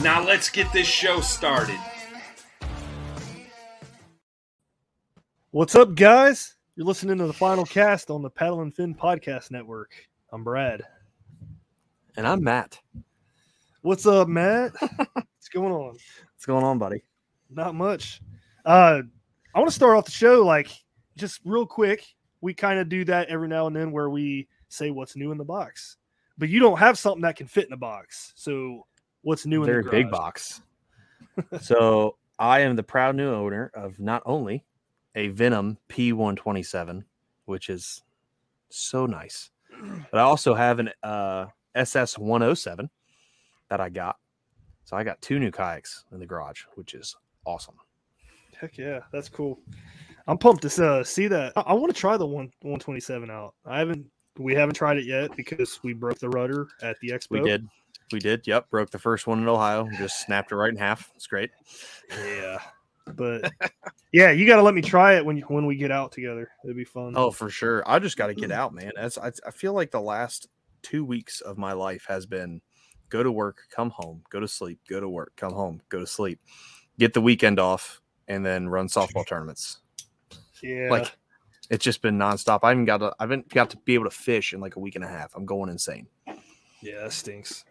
Now let's get this show started. What's up, guys? You're listening to the final cast on the Paddle and Fin Podcast Network. I'm Brad. And I'm Matt. What's up, Matt? What's going on? What's going on, buddy? Not much. Uh, I want to start off the show like just real quick. We kind of do that every now and then where we say what's new in the box, but you don't have something that can fit in the box. So, what's new Very in the big box. so I am the proud new owner of not only a Venom P127, which is so nice, but I also have an uh, SS107 that I got. So I got two new kayaks in the garage, which is awesome. Heck yeah, that's cool. I'm pumped to uh, see that. I, want to try the one 127 out. I haven't. We haven't tried it yet because we broke the rudder at the expo. We did. We did. Yep. Broke the first one in Ohio. Just snapped it right in half. It's great. Yeah, but yeah, you got to let me try it when you, when we get out together. It'd be fun. Oh, for sure. I just got to get mm. out, man. As I, I feel like the last two weeks of my life has been go to work, come home, go to sleep, go to work, come home, go to sleep, get the weekend off, and then run softball tournaments. yeah. Like it's just been nonstop. I haven't got to, I haven't got to be able to fish in like a week and a half. I'm going insane. yeah, that stinks.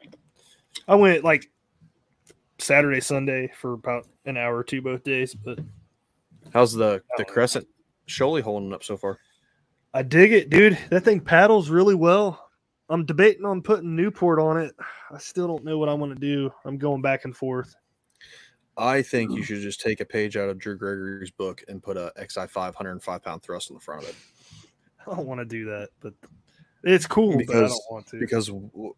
I went like Saturday, Sunday for about an hour or two both days, but How's the the crescent Shoalie holding up so far? I dig it, dude. That thing paddles really well. I'm debating on putting Newport on it. I still don't know what I want to do. I'm going back and forth. I think you should just take a page out of Drew Gregory's book and put a XI 505 pound thrust on the front of it. I don't want to do that, but it's cool. but I Because- don't want to. because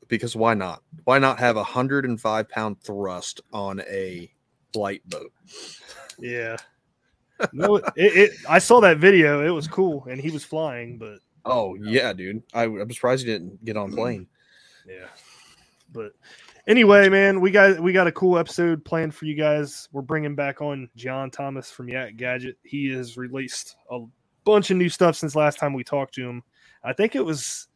because why not? Why not have a hundred and five pound thrust on a light boat? yeah. No, it, it, I saw that video. It was cool, and he was flying, but Oh yeah, dude. I, I'm surprised he didn't get on plane. Yeah. But anyway, man, we got we got a cool episode planned for you guys. We're bringing back on John Thomas from Yak Gadget. He has released a bunch of new stuff since last time we talked to him. I think it was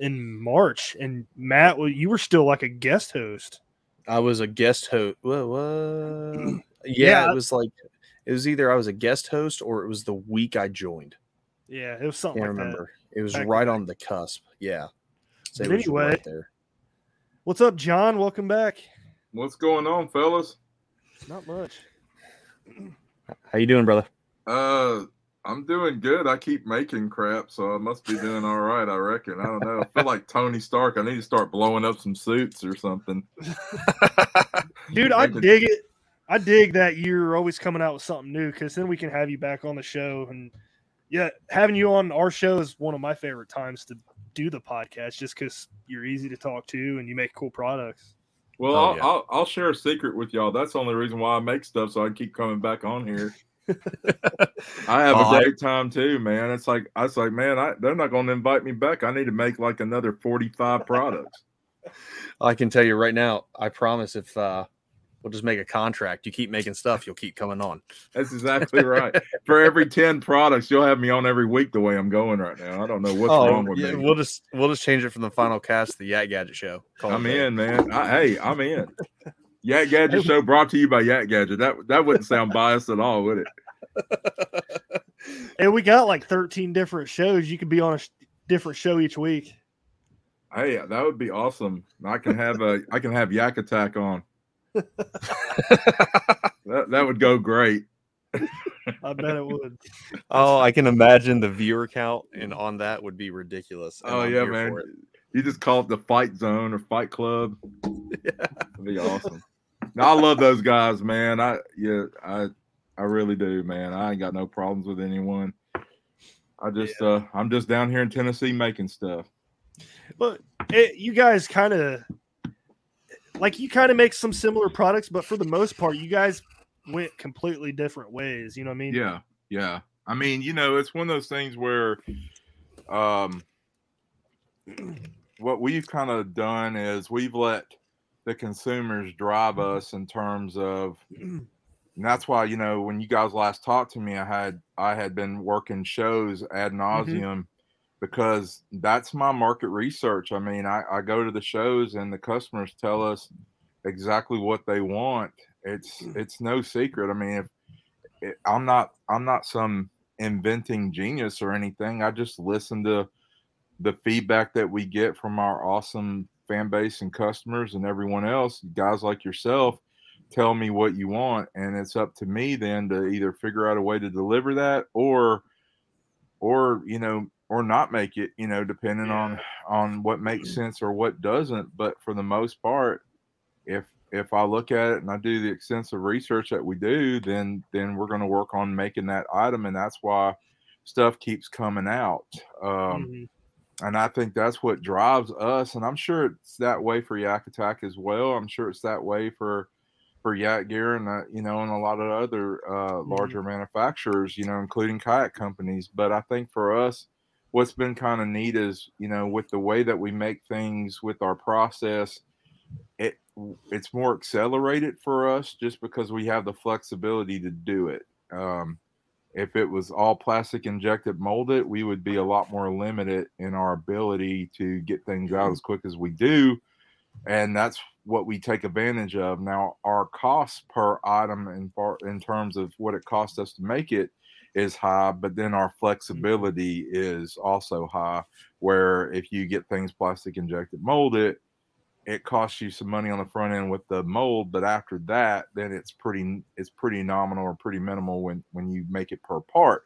in March, and Matt, well, you were still like a guest host. I was a guest host. What? what? Yeah. Yeah, it was like it was either I was a guest host or it was the week I joined. Yeah, it was something Can't like remember. It was Back- right on the cusp. Yeah. So it But was anyway, right there. What's up, John? Welcome back. What's going on, fellas? Not much. How you doing, brother? Uh, I'm doing good. I keep making crap, so I must be doing all right. I reckon. I don't know. I feel like Tony Stark. I need to start blowing up some suits or something. Dude, I dig it. I dig that you're always coming out with something new because then we can have you back on the show. And yeah, having you on our show is one of my favorite times to do the podcast just because you're easy to talk to and you make cool products. Well, Oh, I'll, yeah. I'll I'll share a secret with y'all. That's the only reason why I make stuff, so I keep coming back on here. I have Oh, a great time too, man. It's like I was like, man, I, they're not going to invite me back. I need to make like another forty-five products. I can tell you right now, I promise if uh We'll just make a contract. You keep making stuff, you'll keep coming on. That's exactly right. For every ten products, you'll have me on every week the way I'm going right now. I don't know what's wrong with Oh, yeah, me. we'll just we'll just change it from the final cast to the Yak Gadget Show. I'm in, man. I, hey, I'm in. Yak Gadget Show brought to you by Yak Gadget. That that wouldn't sound biased at all, would it? And we got like 13 different shows. You could be on a sh- different show each week. Hey, that would be awesome. I can have a I can have Yak Attack on. that that would go great. I bet it would. Oh, I can imagine the viewer count and on that would be ridiculous. Oh I'm yeah, man. You just call it the Fight Zone or Fight Club. That'd be awesome. I love those guys, man. I yeah, I I really do, man. I ain't got no problems with anyone. I just uh I'm just down here in Tennessee making stuff. But it, you guys kind of like you kind of make some similar products, but for the most part, you guys went completely different ways. You know what I mean? Yeah, yeah. I mean, you know, it's one of those things where um what we've kind of done is we've let the consumers drive mm-hmm. us in terms of mm-hmm. and that's why you know when you guys last talked to me i had i had been working shows ad mm-hmm. nauseum because that's my market research. I mean I, I go to the shows and the customers tell us exactly what they want. It's mm. it's no secret. I mean if it, i'm not i'm not some inventing genius or anything. I just listen to the feedback that we get from our awesome fan base and customers and everyone else guys like yourself tell me what you want and it's up to me then to either figure out a way to deliver that or or you know or not make it you know depending on on what makes sense or what doesn't. But for the most part if if i look at it and i do the extensive research that we do then then we're going to work on making that item and that's why stuff keeps coming out. Um Mhm. And I think that's what drives us. And I'm sure it's that way for Yak Attack as well. I'm sure it's that way for for Yak Gear and uh, you know and a lot of other uh, larger manufacturers, you know, including kayak companies. But I think for us, what's been kind of neat is you know with the way that we make things with our process, it it's more accelerated for us just because we have the flexibility to do it. Um, if it was all plastic injected molded, we would be a lot more limited in our ability to get things out mm-hmm. as quick as we do. And that's what we take advantage of. Now, our cost per item in, far, in terms of what it costs us to make it is high, but then our mm-hmm. flexibility is also high. Where if you get things plastic injected molded, it costs you some money on the front end with the mold, but after that, then it's pretty it's pretty nominal or pretty minimal when when you make it per part.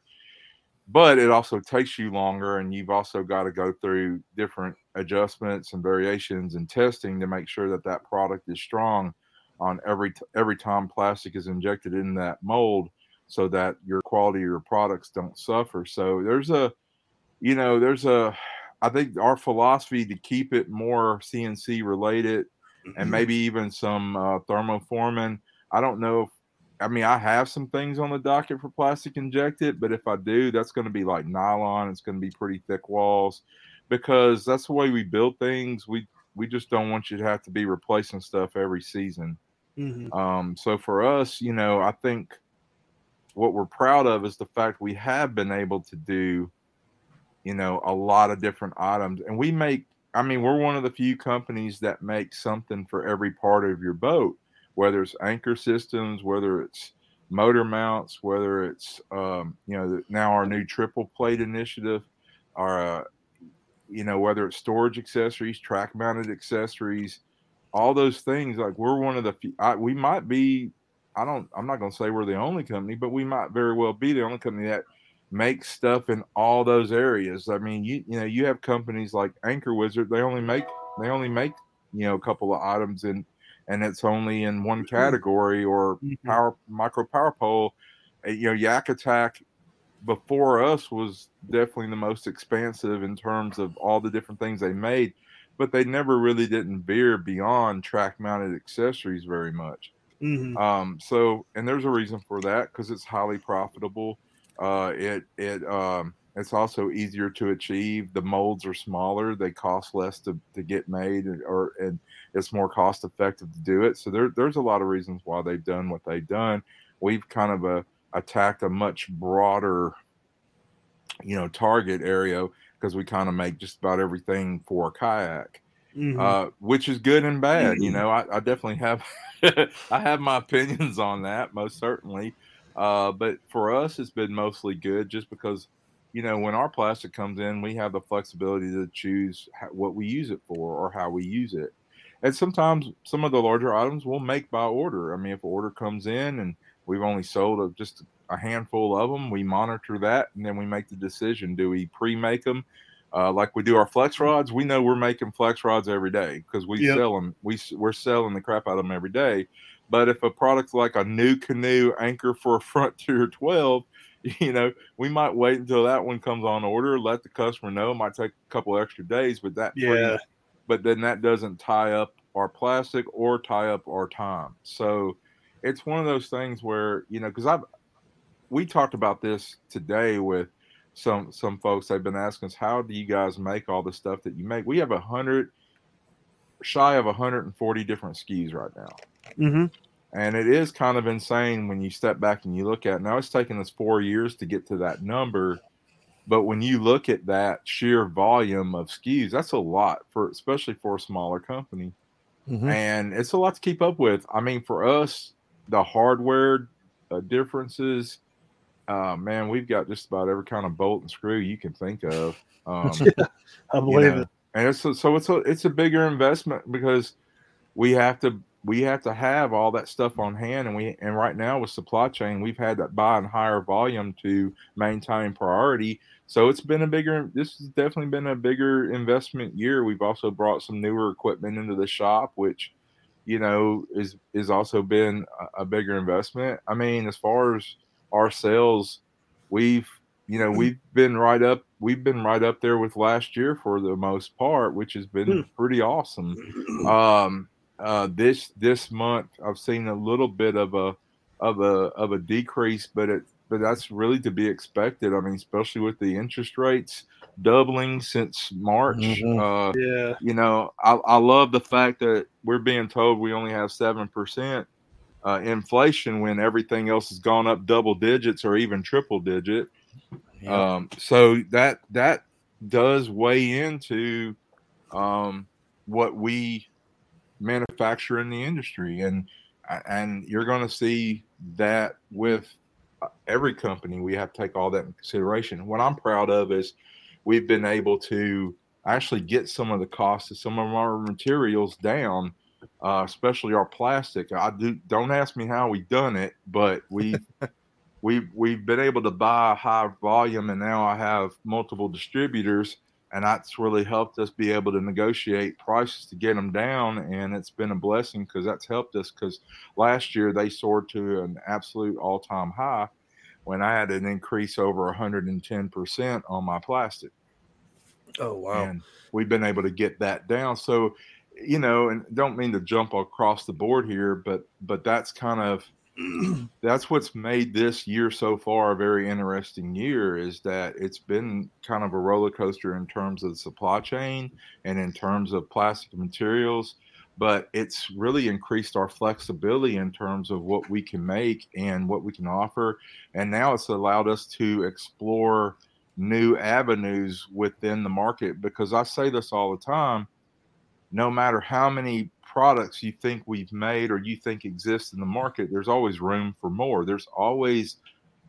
But it also takes you longer, and you've also got to go through different adjustments and variations and testing to make sure that that product is strong on every every time plastic is injected in that mold, so that your quality of your products don't suffer. So there's a, you know, there's a I think our philosophy to keep it more CNC related and maybe even some uh, thermoforming. I don't know if, I mean, I have some things on the docket for plastic injected, but if I do, that's going to be like nylon. It's going to be pretty thick walls because that's the way we build things. We, we just don't want you to have to be replacing stuff every season. Mhm. Um, so for us, you know, I think what we're proud of is the fact we have been able to do, you know, a lot of different items. And we make, I mean, we're one of the few companies that make something for every part of your boat, whether it's anchor systems, whether it's motor mounts, whether it's, um, you know, now our new triple plate initiative, our, uh, you know, whether it's storage accessories, track mounted accessories, all those things like we're one of the few I, we might be i don't i'm not going to say we're the only company but we might very well be the only company that makes stuff in all those areas i mean you you know you have companies like anchor wizard they only make they only make you know a couple of items and and it's only in one category or Mhm. power micro power pole Uh, you know yak attack before us was definitely the most expansive in terms of all the different things they made but they never really didn't veer beyond track mounted accessories very much. Mhm. Um, so, and there's a reason for that because it's highly profitable. Uh, it, it, um, it's also easier to achieve. The molds are smaller; they cost less to, to get made, or and it's more cost effective to do it. So there, there's a lot of reasons why they've done what they've done. We've kind of uh, attacked a much broader, you know, target area because we kind of make just about everything for a kayak. Mm-hmm. Uh, which is good and bad. Mm-hmm. You know, I, I definitely have I have my opinions on that, most certainly. Uh, but for us, it's been mostly good just because, you know, when our plastic comes in, we have the flexibility to choose how, what we use it for or how we use it. And sometimes some of the larger items we'll make by order. I mean, if an order comes in and we've only sold a, just a handful of them, we monitor that and then we make the decision: do we pre-make them? Uh, like we do our flex rods, we know we're making flex rods every day because we yep. sell them. We we're selling the crap out of them every day. But if a product's like a NuCanoe anchor for a Frontier 12, you know, we might wait until that one comes on order, let the customer know. It might take a couple extra days, but that yeah. but then that doesn't tie up our plastic or tie up our time. So it's one of those things where you know, because I've we talked about this today with some some folks they've been asking us how do you guys make all the stuff that you make we have a hundred shy of 140 different SKUs right now mm-hmm. And it is kind of insane when you step back and you look at it. now it's taken us four years to get to that number but when you look at that sheer volume of SKUs that's a lot for especially for a smaller company mm-hmm. and it's a lot to keep up with i mean for us the hardware uh, differences uh, man, we've got just about every kind of bolt and screw you can think of. Um, yeah, I believe you know, it. And it's a, so it's a it's a bigger investment because we have to we have to have all that stuff on hand, and we and right now with supply chain, we've had to buy in higher volume to maintain priority. So it's been a bigger. This has definitely been a bigger investment year. We've also brought some newer equipment into the shop, which you know is is also been a, a bigger investment. I mean, as far as our sales, we've you know we've been right up we've been right up there with last year for the most part, which has been hmm. pretty awesome. Um, uh, this this month I've seen a little bit of a of a of a decrease, but it but that's really to be expected. I mean, especially with the interest rates doubling since March. Mm-hmm. Uh, yeah, you know, I, I love the fact that we're being told we only have seven percent uh, inflation when everything else has gone up double digits or even triple digit. Yeah. Um, so that that does weigh into um, what we manufacture in the industry, and and you're going to see that with uh, every company. We have to take all that in consideration. What I'm proud of is we've been able to actually get some of the costs of some of our materials down uh, especially our plastic. I do don't ask me how we've done it, but we we we've been able to buy high volume, and now I have multiple distributors, and that's really helped us be able to negotiate prices to get them down, and it's been a blessing because that's helped us. Because last year they soared to an absolute all time high when I had an increase over 110 percent on my plastic. Oh wow! And we've been able to get that down. So you know, and don't mean to jump across the board here, but but that's kind of that's what's made this year so far a very interesting year is that it's been kind of a roller coaster in terms of the supply chain and in terms of plastic materials but it's really increased our flexibility in terms of what we can make and what we can offer. And now it's allowed us to explore new avenues within the market because i say this all the time no matter how many products you think we've made or you think exist in the market, there's always room for more. There's always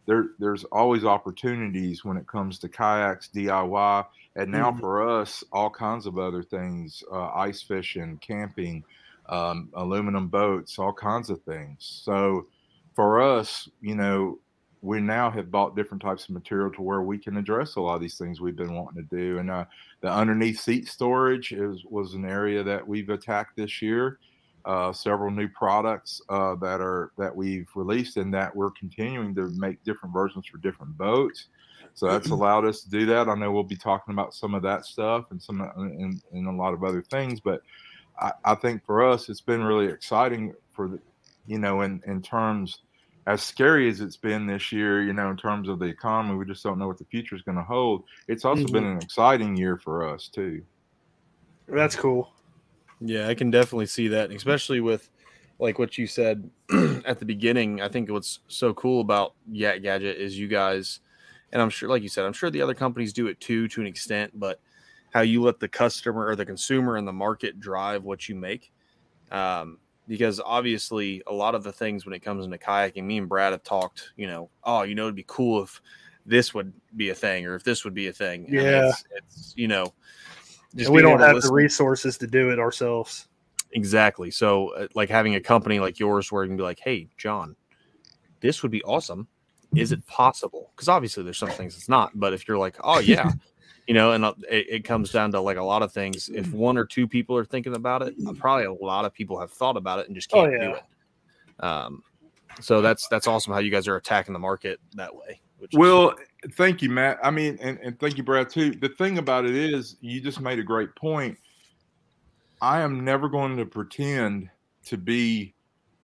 there there's always opportunities when it comes to kayaks, DIY, and now mm-hmm. for us, all kinds of other things, uh, ice fishing, camping, um, aluminum boats, all kinds of things. So for us, you know, we now have bought different types of material to where we can address a lot of these things we've been wanting to do. And uh, the underneath seat storage is was an area that we've attacked this year. Uh, several new products uh, that are that we've released and that we're continuing to make different versions for different boats. So that's allowed us to do that. I know we'll be talking about some of that stuff and some and, and a lot of other things, but I, I think for us it's been really exciting for the, you know in in terms as scary as it's been this year, you know, in terms of the economy, we just don't know what the future is going to hold. It's also Mhm. been an exciting year for us too. That's cool. Yeah, I can definitely see that, especially with like what you said at the beginning. I think what's so cool about Yak Gadget is you guys, and I'm sure, like you said, I'm sure the other companies do it too to an extent, but how you let the customer or the consumer and the market drive what you make. Um, because obviously, a lot of the things when it comes into kayaking, me and Brad have talked, you know, oh, you know, it'd be cool if this would be a thing or if this would be a thing. Yeah. It's, it's, you know, just we don't have listen- the resources to do it ourselves. Exactly. So, uh, like having a company like yours where you can be like, hey, John, this would be awesome. Is it possible? Because obviously there's some things it's not. But if you're like, oh, yeah, you know, and uh, it, it comes down to like a lot of things. If one or two people are thinking about it, uh, probably a lot of people have thought about it and just Oh, can't do yeah. it. Um, so that's that's awesome how you guys are attacking the market that way. Well, thank you, Matt. I mean, and, and thank you, Brad, too. The thing about it is, you just made a great point. I am never going to pretend to be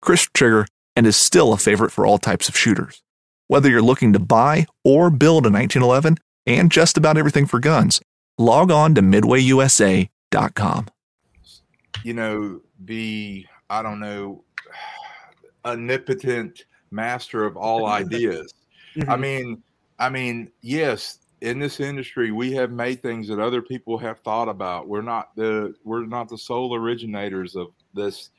crisp trigger, and is still a favorite for all types of shooters. Whether you're looking to buy or build a 1911 and just about everything for guns, log on to midwayusa.com. you know, the I don't know, omnipotent master of all ideas. I mm-hmm. mean, I mean, yes, in this industry, we have made things that other people have thought about. We're not the we're not the sole originators of this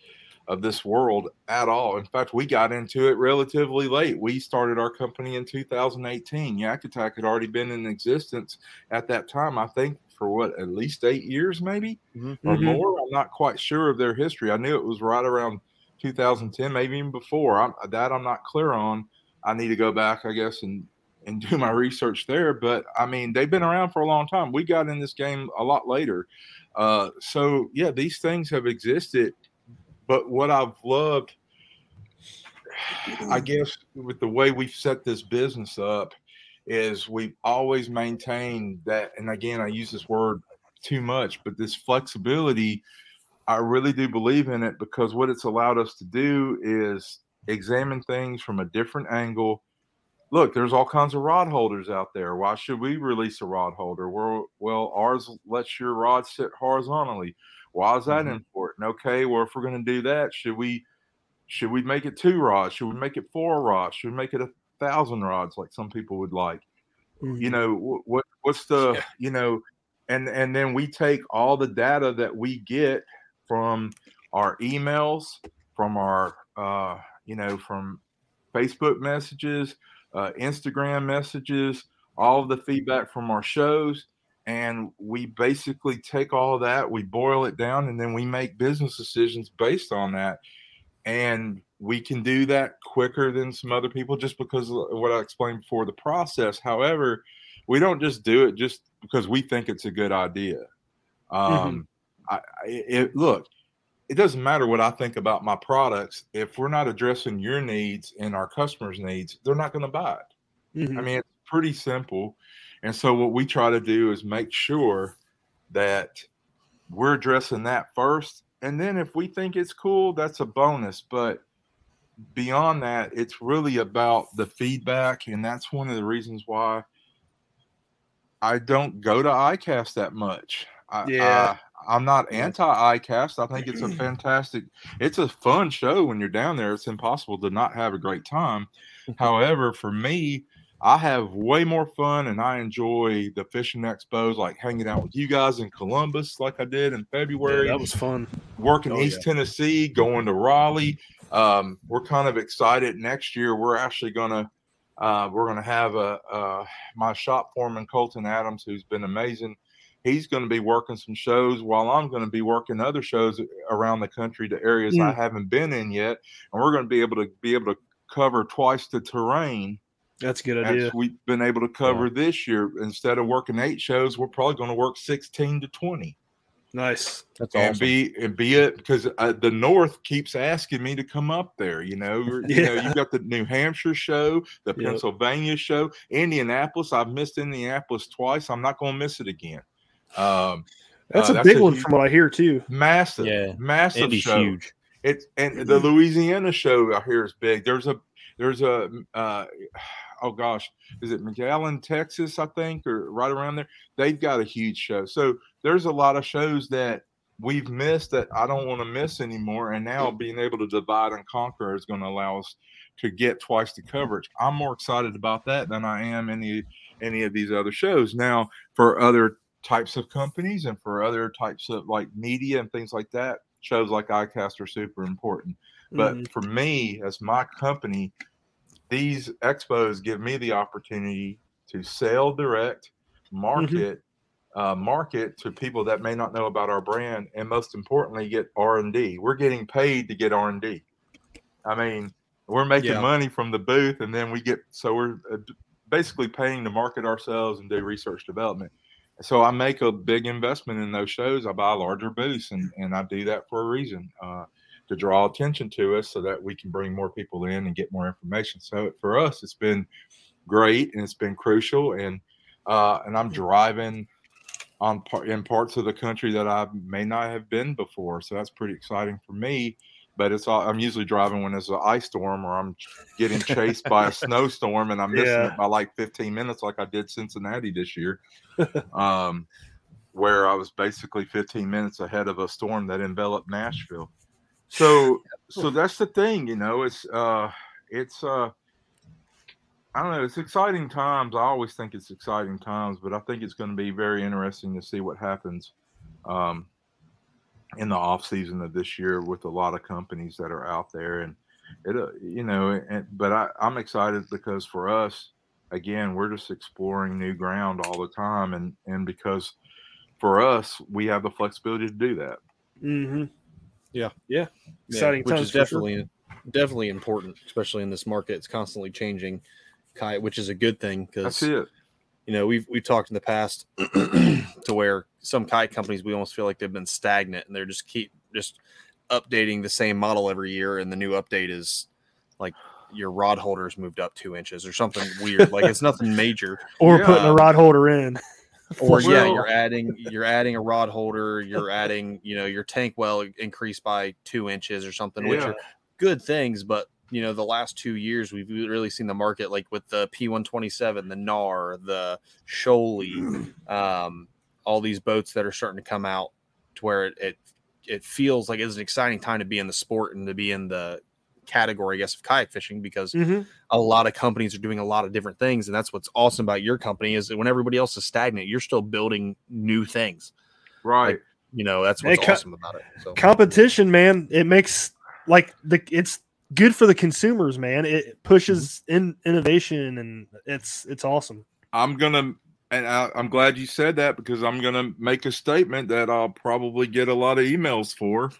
of this world at all. In fact, we got into it relatively late. We started our company in 2018. Yak Attack had already been in existence at that time. I think for what at least eight years, maybe or Mhm. more. I'm not quite sure of their history. I knew it was right around 2010, maybe even before. I'm, that I'm not clear on. I need to go back, I guess, and and do my research there. But I mean, they've been around for a long time. We got in this game a lot later. Uh, so yeah, these things have existed. But what I've loved, I mm. guess, with the way we've set this business up, is we've always maintained that. And again, I use this word too much, but this flexibility, I really do believe in it because what it's allowed us to do is examine things from a different angle. Look, there's all kinds of rod holders out there. Why should we release a rod holder? Well, well, ours lets your rod sit horizontally. Why is that important? Okay, well, if we're going to do that, should we should we make it two rods? Should we make it four rods? Should we make it a thousand rods like some people would like? you know what what's the you know and and then we take all the data that we get from our emails from our uh you know from facebook messages uh instagram messages all of the feedback from our shows and we basically take all that we boil it down and then we make business decisions based on that and we can do that quicker than some other people just because of what I explained before the process. However, we don't just do it just because we think it's a good idea. Um, I, I- it, look, it doesn't matter what I think about my products. If we're not addressing your needs and our customers' needs, they're not going to buy it. Mhm. I mean, it's pretty simple. And so what we try to do is make sure that we're addressing that first. And then if we think it's cool, that's a bonus. But beyond that, it's really about the feedback. And that's one of the reasons why I don't go to ICAST that much. I, Yeah. I, I'm not anti ICAST. I think it's a fantastic, it's a fun show when you're down there. It's impossible to not have a great time. However, for me, I have way more fun and I enjoy the fishing expos, like hanging out with you guys in Columbus, like I did in Yeah, February that was fun. working Oh, East Tennessee, going to Raleigh. Um, we're kind of excited. Next year, we're actually gonna uh, we're gonna have a uh, my shop foreman Colton Adams, who's been amazing. He's going to be working some shows while I'm going to be working other shows around the country to areas I Mm. haven't been in yet, and we're going to be able to be able to cover twice the terrain That's a good idea. as we've been able to cover this year. Instead of working eight shows, we're probably going to work sixteen to twenty Nice. That's and awesome. be and be it because uh, the North keeps asking me to come up there. You know, You're- you know, you've got the New Hampshire show, the Yep. Pennsylvania show, Indianapolis. I've missed Indianapolis twice. I'm not going to miss it again. Um, That's Uh, a that's big a one huge- from what I hear too. massive, Yeah, massive Indy's show. huge. It's and the Louisiana show I hear is big. There's a there's a uh, oh gosh, is it McAllen, Texas? I think or right around there. They've got a huge show. So there's a lot of shows that we've missed that I don't want to miss anymore. And now being able to divide and conquer is going to allow us to get twice the coverage. I'm more excited about that than I am any any of these other shows. Now for other types of companies and for other types of like media and things like that, shows like iCast are super important. But Mhm. for me, as my company, these expos give me the opportunity to sell direct, market, uh, market to people that may not know about our brand, and most importantly, get R and D. We're getting paid to get R and D. I mean, we're making Yeah. money from the booth, and then we get so we're uh, basically paying to market ourselves and do research development. So I make a big investment in those shows. I buy larger booths, and and I do that for a reason. Uh, to draw attention to us so that we can bring more people in and get more information. So for us, it's been great and it's been crucial. And uh, and I'm driving on par- in parts of the country that I may not have been before. So that's pretty exciting for me. But it's all, I'm usually driving when there's an ice storm or I'm getting chased by a snowstorm and I'm missing Yeah. it by like 15 minutes, like I did Cincinnati this year, um, where I was basically 15 minutes ahead of a storm that enveloped Nashville. So, so that's the thing, you know. It's uh, it's uh, I don't know. It's exciting times. I always think it's exciting times, but I think it's going to be very interesting to see what happens um, in the off season of this year with a lot of companies that are out there, and it, uh, you know, and, but I, I'm excited because for us, again, we're just exploring new ground all the time, and and because for us, we have the flexibility to do that. Mm-hmm. Yeah. Yeah. Exciting which is for sure. definitely definitely important, especially in this market. It's constantly changing, kite, which is a good thing because you know we've we've talked in the past to where some kayak companies we almost feel like they've been stagnant and they're just keep just updating the same model every year, and the new update is like your rod holders moved up two inches or something weird. like it's nothing major. Or Yeah. putting a rod holder in. Or yeah, you're adding you're adding a rod holder, you're adding you know your tank well increased by two inches or something, which are good things. But you know the last two years we've really seen the market like with the P127, the NAR, the Shoalie, um, all these boats that are starting to come out to where it it, it feels like it's an exciting time to be in the sport and to be in the category, I guess, of kayak fishing because Mhm. a lot of companies are doing a lot of different things and that's what's awesome about your company is that when everybody else is stagnant you're still building new things Right. you know that's what's co- awesome about it so Competition, man. It makes like the it's good for the consumers, man. It pushes in innovation and it's it's awesome. I'm gonna, and I, I'm glad you said that because I'm gonna make a statement that I'll probably get a lot of emails for.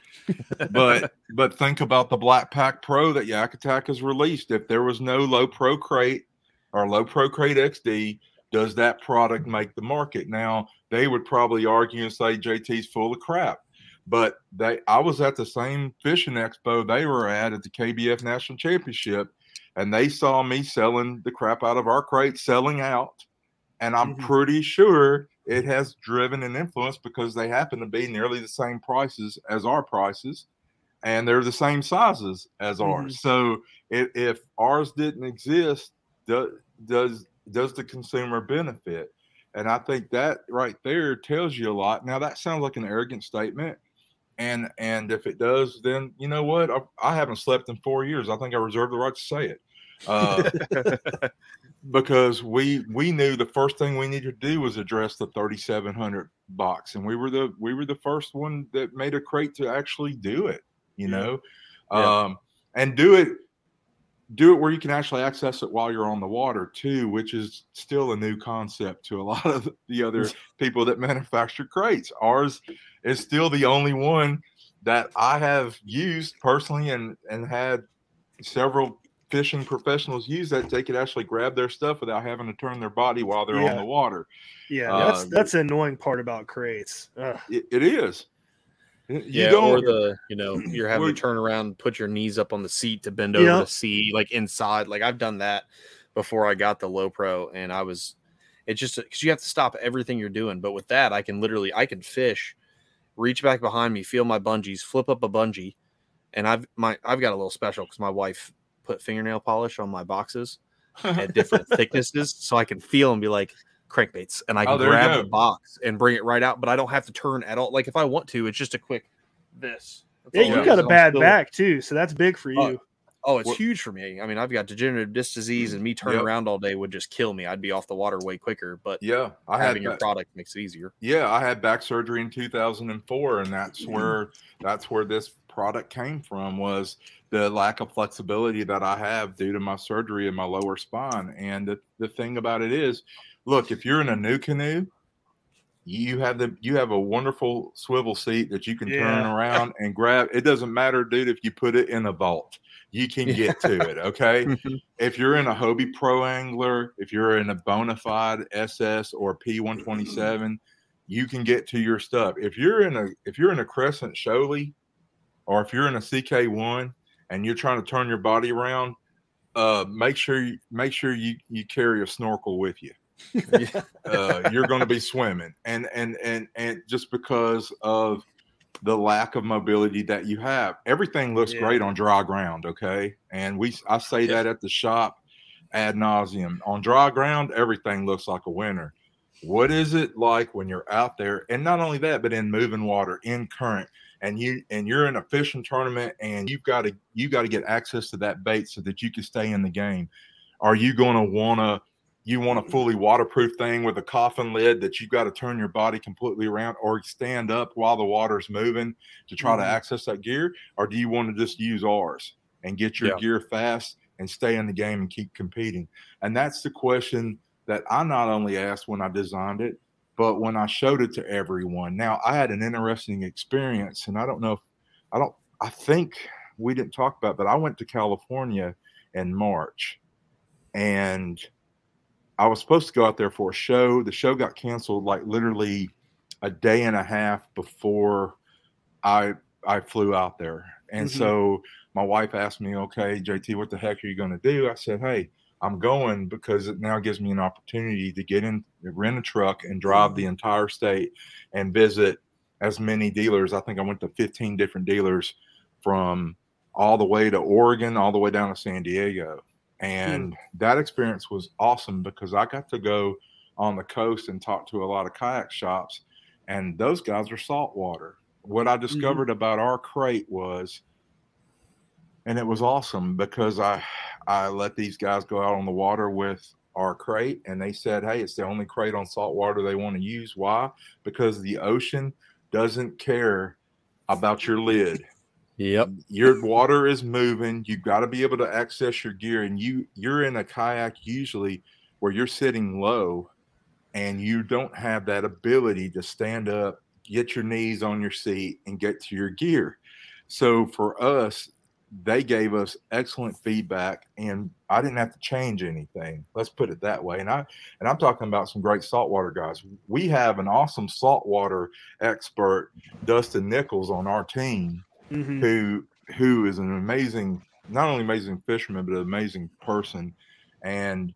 but but think about the BlackPak Pro that Yak Attack has released. If there was no low pro crate or low pro crate XD, does that product make the market? Now they would probably argue and say JT's full of crap. But they, I was at the same fishing expo they were at at the KBF National Championship, and they saw me selling the crap out of our crate, selling out, and I'm Mhm. pretty sure it has driven an influence because they happen to be nearly the same prices as our prices, and they're the same sizes as ours. So if, if ours didn't exist, do, does does the consumer benefit? And I think that right there tells you a lot. Now that sounds like an arrogant statement, and and if it does, then you know what? I, I haven't slept in four years. I think I reserve the right to say it. Uh, because we we knew the first thing we needed to do was address the 3700 box and we were the we were the first one that made a crate to actually do it you Yeah. know Yeah. um and do it do it where you can actually access it while you're on the water too which is still a new concept to a lot of the other people that manufacture crates ours is still the only one that i have used personally and and had several fishing professionals use that they could actually grab their stuff without having to turn their body while they're Yeah. on the water. Yeah, Uh, that's that's the annoying part about crates. It, it is. You yeah, don't. or the you know you're having to turn around, put your knees up on the seat to bend over Yeah. to see like inside. Like I've done that before I got the low pro, and I was it's just because you have to stop everything you're doing. But with that, I can literally I can fish, reach back behind me, feel my bungees, flip up a bungee, and I've my I've got a little special because my wife put fingernail polish on my boxes at different thicknesses, so I can feel and be like crankbaits, and I Oh, can there you grab go. the box and bring it right out. But I don't have to turn at all. Like if I want to, it's just a quick this. That's Yeah, you got a bad still- back too, so that's big for you. Oh, Oh, it's What- huge for me. I mean, I've got degenerative disc disease, mm, and me turning Yep. around all day would just kill me. I'd be off the water way quicker. But yeah, I had having your that- product makes it easier. yeah, I had back surgery in 2004, and that's mm. where that's where this product came from was the lack of flexibility that I have due to my surgery in my lower spine. And the, the thing about it is, look, if you're in a NuCanoe, you have the you have a wonderful swivel seat that you can turn around and grab. It doesn't matter, dude, if you put it in a vault, you can get to it. Okay. if you're in a Hobie Pro Angler, if you're in a Bonafide SS or P127, you can get to your stuff. If you're in a if you're in a Crescent Shoalie, or if you're in a CK1 and you're trying to turn your body around, uh, make sure you make sure you you carry a snorkel with you. uh, you're going to be swimming, and and and and just because of the lack of mobility that you have, everything looks Yeah. great on dry ground. Okay, and we I say that at the shop ad nauseum. On dry ground, everything looks like a winner. What is it like when you're out there, and not only that, but in moving water, in current, and you and you're in a fishing tournament, and you've got to you got to get access to that bait so that you can stay in the game. Are you going to want to? You want a fully waterproof thing with a coffin lid that you've got to turn your body completely around, or stand up while the water's moving to try to Mhm. access that gear, or do you want to just use ours and get your Yeah. gear fast and stay in the game and keep competing? And that's the question that I not only asked when I designed it, but when I showed it to everyone. Now I had an interesting experience, and I don't know if I don't I think we didn't talk about, it, but I went to California in March and I was supposed to go out there for a show. The show got canceled like literally a day and a half before I I flew out there. And Mhm. so my wife asked me, "Okay, JT, what the heck are you going to do?" I said, "Hey, I'm going because it now gives me an opportunity to get in, rent a truck, and drive the entire state and visit as many dealers. I think I went to 15 different dealers from all the way to Oregon, all the way down to San Diego. Hmm. And that experience was awesome because I got to go on the coast and talk to a lot of kayak shops, and those guys are saltwater. What I mm-hmm. discovered about our crate was, and it was awesome because I I let these guys go out on the water with our crate, and they said, "Hey, it's the only crate on saltwater they want to use. Why? Because the ocean doesn't care about your lid Yep. your water is moving you've got to be able to access your gear and you you're in a kayak usually where you're sitting low and you don't have that ability to stand up get your knees on your seat and get to your gear. So for us they gave us excellent feedback and i didn't have to change anything let's put it that way. And i and i'm talking about some great saltwater guys. We have an awesome saltwater expert dustin nichols on our team Mhm. who who is an amazing not only amazing fisherman, but an amazing person. And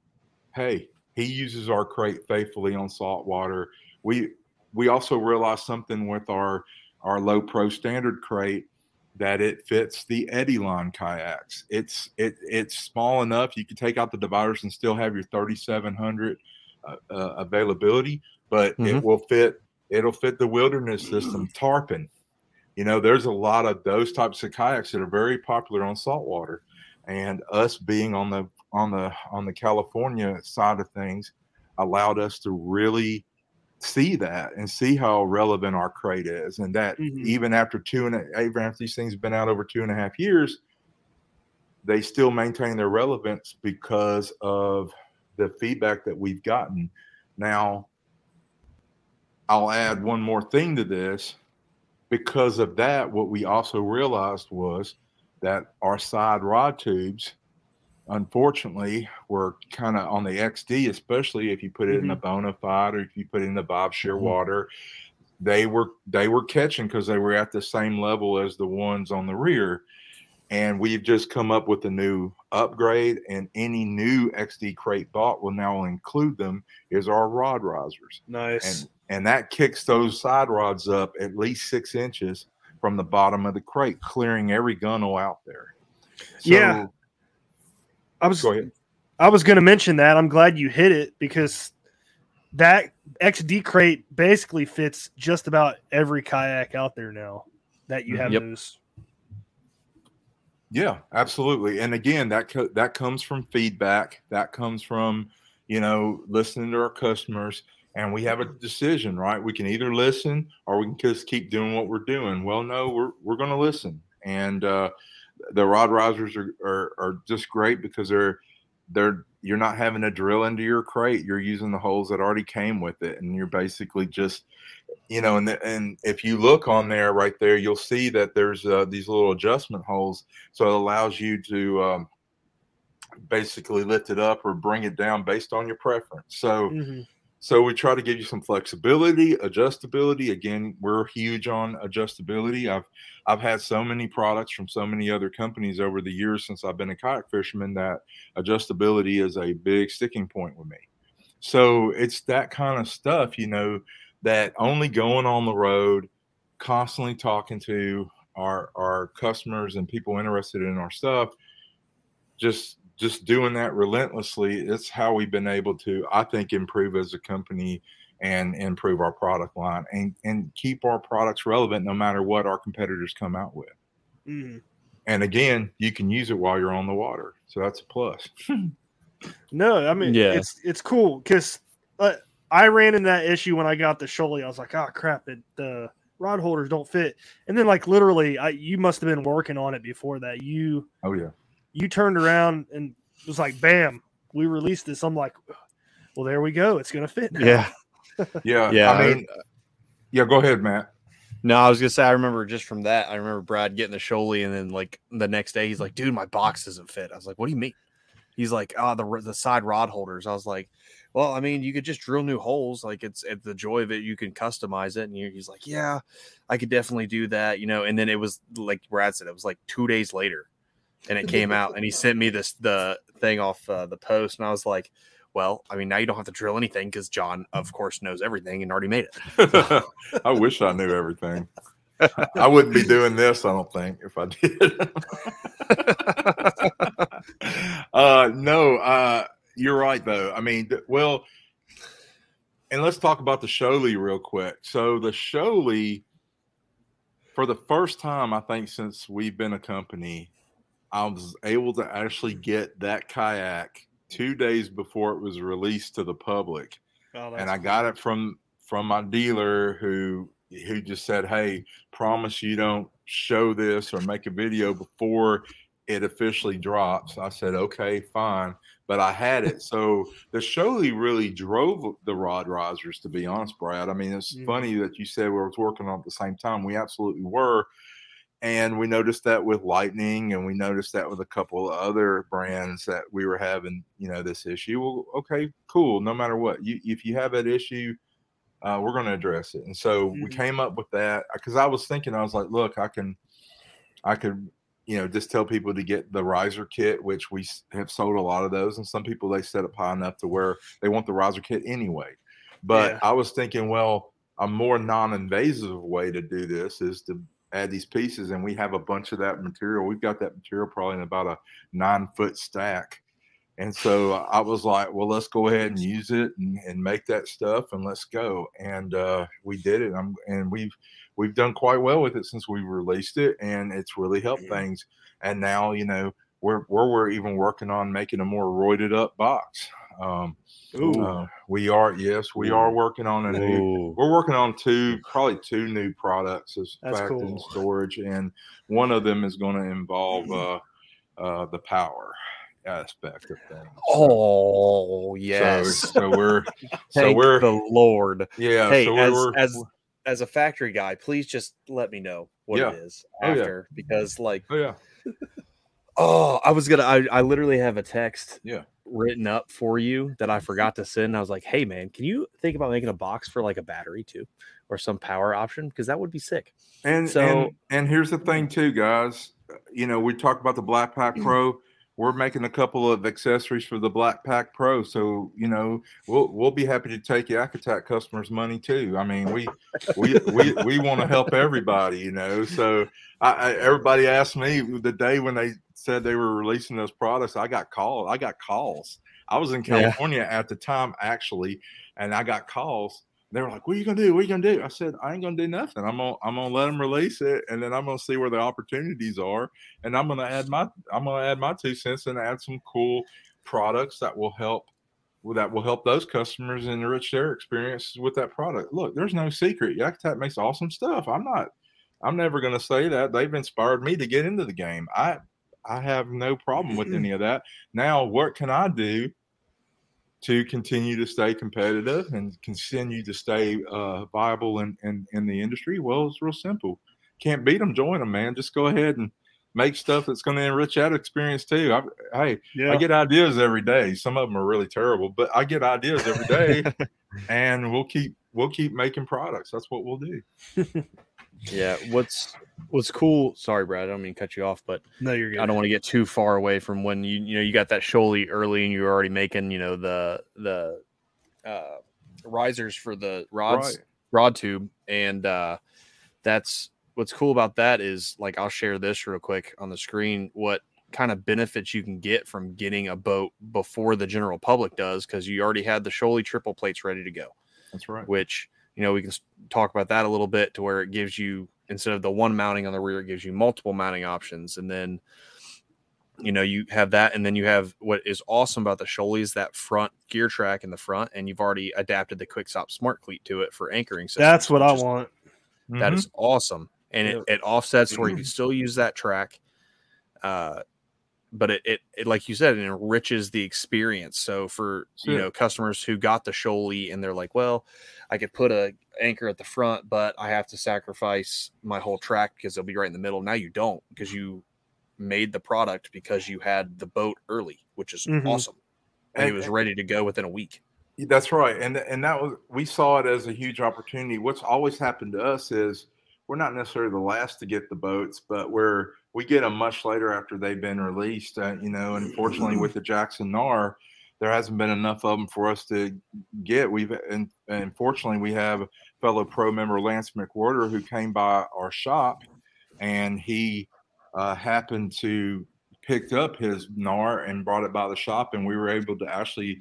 hey, he uses our crate faithfully on saltwater. We we also realized something with our our low pro standard crate that it fits the Eddyline kayaks. It's it it's small enough you can take out the dividers and still have your 3700 uh, uh, availability, but Mhm. it will fit. It'll fit the wilderness system tarpon. You know, there's a lot of those types of kayaks that are very popular on saltwater, and us being on the on the on the California side of things allowed us to really see that and see how relevant our crate is, and that Mhm. even after two and a, even after these things have been out over two and a half years, they still maintain their relevance because of the feedback that we've gotten. Now, I'll add one more thing to this. Because of that, what we also realized was that our side rod tubes, unfortunately, were kind of on the XD, especially if you put it in mm-hmm. the Bonafide or if you put it in the Vibe Shearwater. Mm-hmm. They were they were catching because they were at the same level as the ones on the rear and we've just come up with a new upgrade and any new xd crate bought will now include them is our rod risers Nice. and and that kicks those side rods up at least six inches from the bottom of the crate clearing every gunnel out there so, Yeah. I was go ahead I was going to mention that. I'm glad you hit it because that XD crate basically fits just about every kayak out there now that you mm-hmm. have Yep. those. Yeah, absolutely. And again, that co- that comes from feedback. That comes from you know listening to our customers, and we have a decision, right? We can either listen or we can just keep doing what we're doing. Well, no, we're we're going to listen, and uh, the rod risers are, are are just great because they're they're you're not having to drill into your crate. You're using the holes that already came with it, and you're basically just you know, and the, and if you look on there right there, you'll see that there's uh, these little adjustment holes so it allows you to um, basically lift it up or bring it down based on your preference. So, Mhm. So we try to give you some flexibility, adjustability. Again, we're huge on adjustability. I've I've had so many products from so many other companies over the years since I've been a kayak fisherman that adjustability is a big sticking point with me. So it's that kind of stuff, you know, that only going on the road, constantly talking to our our customers and people interested in our stuff, just just doing that relentlessly, it's how we've been able to, I think, improve as a company and improve our product line and and keep our products relevant no matter what our competitors come out with. Mhm. And again, you can use it while you're on the water, so that's a plus. No, I mean, Yeah. it's it's cool because uh, I ran in that issue when I got the Shoalie. I was like, oh crap, it, the rod holders don't fit. And then, like, literally, I you must have been working on it before that. You Oh yeah, you turned around and it was like, bam, we released this. I'm like, well, there we go. It's gonna fit. now. Yeah. yeah, Yeah, I mean, yeah. Go ahead, Matt. No, I was gonna say I remember just from that. I remember Brad getting the Shoalie, and then like the next day, he's like, "Dude, my box doesn't fit." I was like, "What do you mean?" He's like, "Ah, the the side rod holders." I was like, "Well, I mean, you could just drill new holes. Like it's it's the joy of it. You can customize it." And he- he's like, "Yeah, I could definitely do that." You know. And then it was like Brad said, it was like two days later, and it came out, and he sent me this the thing off uh, the post, and I was like. Well, I mean, now you don't have to drill anything because John, of course, knows everything and already made it. I wish I knew everything. I wouldn't be doing this, I don't think, if I did. uh, no, uh, you're right, though. I mean, well, and let's talk about the Shoalie real quick. So, the Shoalie, for the first time, I think, since we've been a company, I was able to actually get that kayak two days before it was released to the public Oh, and I cool. got it from from my dealer who who just said, "Hey, promise you don't show this or make a video before it officially drops." I said, "Okay, fine," but I had it. So the Shoalie really drove the rod risers, to be honest, Brad. I mean, it's Mhm. funny that you said we were working on it at the same time. We absolutely were. And we noticed that with Lightning, and we noticed that with a couple of other brands that we were having, you know, this issue. Well, okay, cool. No matter what, you if you have that issue, uh, we're going to address it. And so we Mhm. came up with that because I was thinking, I was like, look, I can, I could you know, just tell people to get the riser kit, which we have sold a lot of those, and some people they set up high enough to where they want the riser kit anyway. But Yeah. I was thinking, well, a more non-invasive way to do this is to add these pieces, and we have a bunch of that material. We've got that material probably in about a nine-foot stack. And so I was like, well, let's go ahead and use it and, and make that stuff and let's go. And uh, we did it. I'm, and we've we've done quite well with it since we released it, and it's really helped things. And now, you know, we're we're, we're even working on making a more roided up box. Um, uh, we are yes, we are working on a new. Ooh. We're working on two, probably two new products as That's fact in cool. storage, and one of them is going to involve uh, uh, the power aspect of things. Oh yes. So, we're so we're the Lord. yeah. hey, so as we're, as as a factory guy, please just let me know what Yeah. it is Oh, yeah. after because like oh yeah, oh I was gonna I, I literally have a text Yeah. written up for you that I mm-hmm. forgot to send. I was like, hey man, can you think about making a box for like a battery too? Or some power option? Because that would be sick. and So- and and here's the thing too, guys. Uh, you know, we talked about the BlackPak mm. Pro. We're making a couple of accessories for the BlackPak Pro, so you know we'll we'll be happy to take Yak Attack customers' money too. I mean, we we we, we want to help everybody, you know. So I, I, everybody asked me the day when they said they were releasing those products. I got called. I got calls. I was in Yeah. California at the time actually, and I got calls. They were like, "What are you gonna do? What are you gonna do?" I said, "I ain't gonna do nothing. I'm gonna I'm gonna let them release it, and then I'm gonna see where the opportunities are, and I'm gonna add my I'm gonna add my two cents and add some cool products that will help that will help those customers enrich their experiences with that product. Look, there's no secret. Yak Attack makes awesome stuff. I'm not. I'm never going to say that. They've inspired me to get into the game. I I have no problem with mm-hmm. any of that. Now, what can I do to continue to stay competitive and continue to stay uh, viable in, in in the industry? Well, it's real simple. Can't beat them, join them, man. Just go ahead and make stuff that's going to enrich that experience too. I, hey, Yeah. I get ideas every day. Some of them are really terrible, but I get ideas every day, and we'll keep we'll keep making products. That's what we'll do. Yeah. What's what's cool? Sorry, Brad. I don't mean to cut you off, but no, you're good. I don't want to get too far away from when you you know you got that Shoalie early and you're already making you know the the uh, risers for the rods Right. rod tube and uh, that's what's cool about that is like I'll share this real quick on the screen what kind of benefits you can get from getting a boat before the general public does because you already had the Shoalie triple plates ready to go That's right. which you know we can talk about that a little bit to where it gives you instead of the one mounting on the rear it gives you multiple mounting options and then you know you have that and then you have what is awesome about the Shoalie is that front gear track in the front and you've already adapted the quick stop smart cleat to it for anchoring systems, That's what which I is- want. that is awesome and Yeah. it, it offsets to where you can still use that track uh but it, it, it like you said it enriches the experience. So for you know customers who got the Shoalie and they're like well i could put a anchor at the front but i have to sacrifice my whole track because they'll be right in the middle. Now you don't because you made the product because you had the boat early which is Mhm. awesome. And, it was ready to go within a week. That's right, and and that was we saw it as a huge opportunity. What's always happened to us is we're not necessarily the last to get the boats, but we're we get them much later after they've been released. Uh, you know, unfortunately, with the Jackson Knarr, there hasn't been enough of them for us to get. We've and, and fortunately we have fellow pro member Lance McWhorter who came by our shop, and he uh, happened to picked up his Knarr and brought it by the shop, and we were able to actually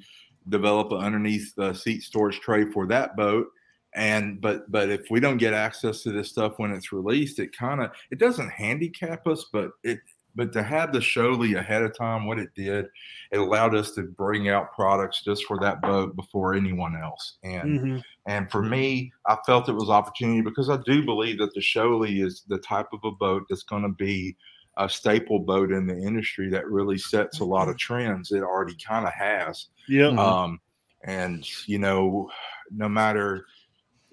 develop an underneath the seat storage tray for that boat and but but if we don't get access to this stuff when it's released it kind of it doesn't handicap us but it but to have the Shoalie ahead of time what it did it allowed us to bring out products just for that boat before anyone else and hmm and for me, I felt it was opportunity because I do believe that the Shoalie is the type of a boat that's going to be a staple boat in the industry that really sets a lot of trends. It already kind of has. Yep. Mhm. Um, and you know, no matter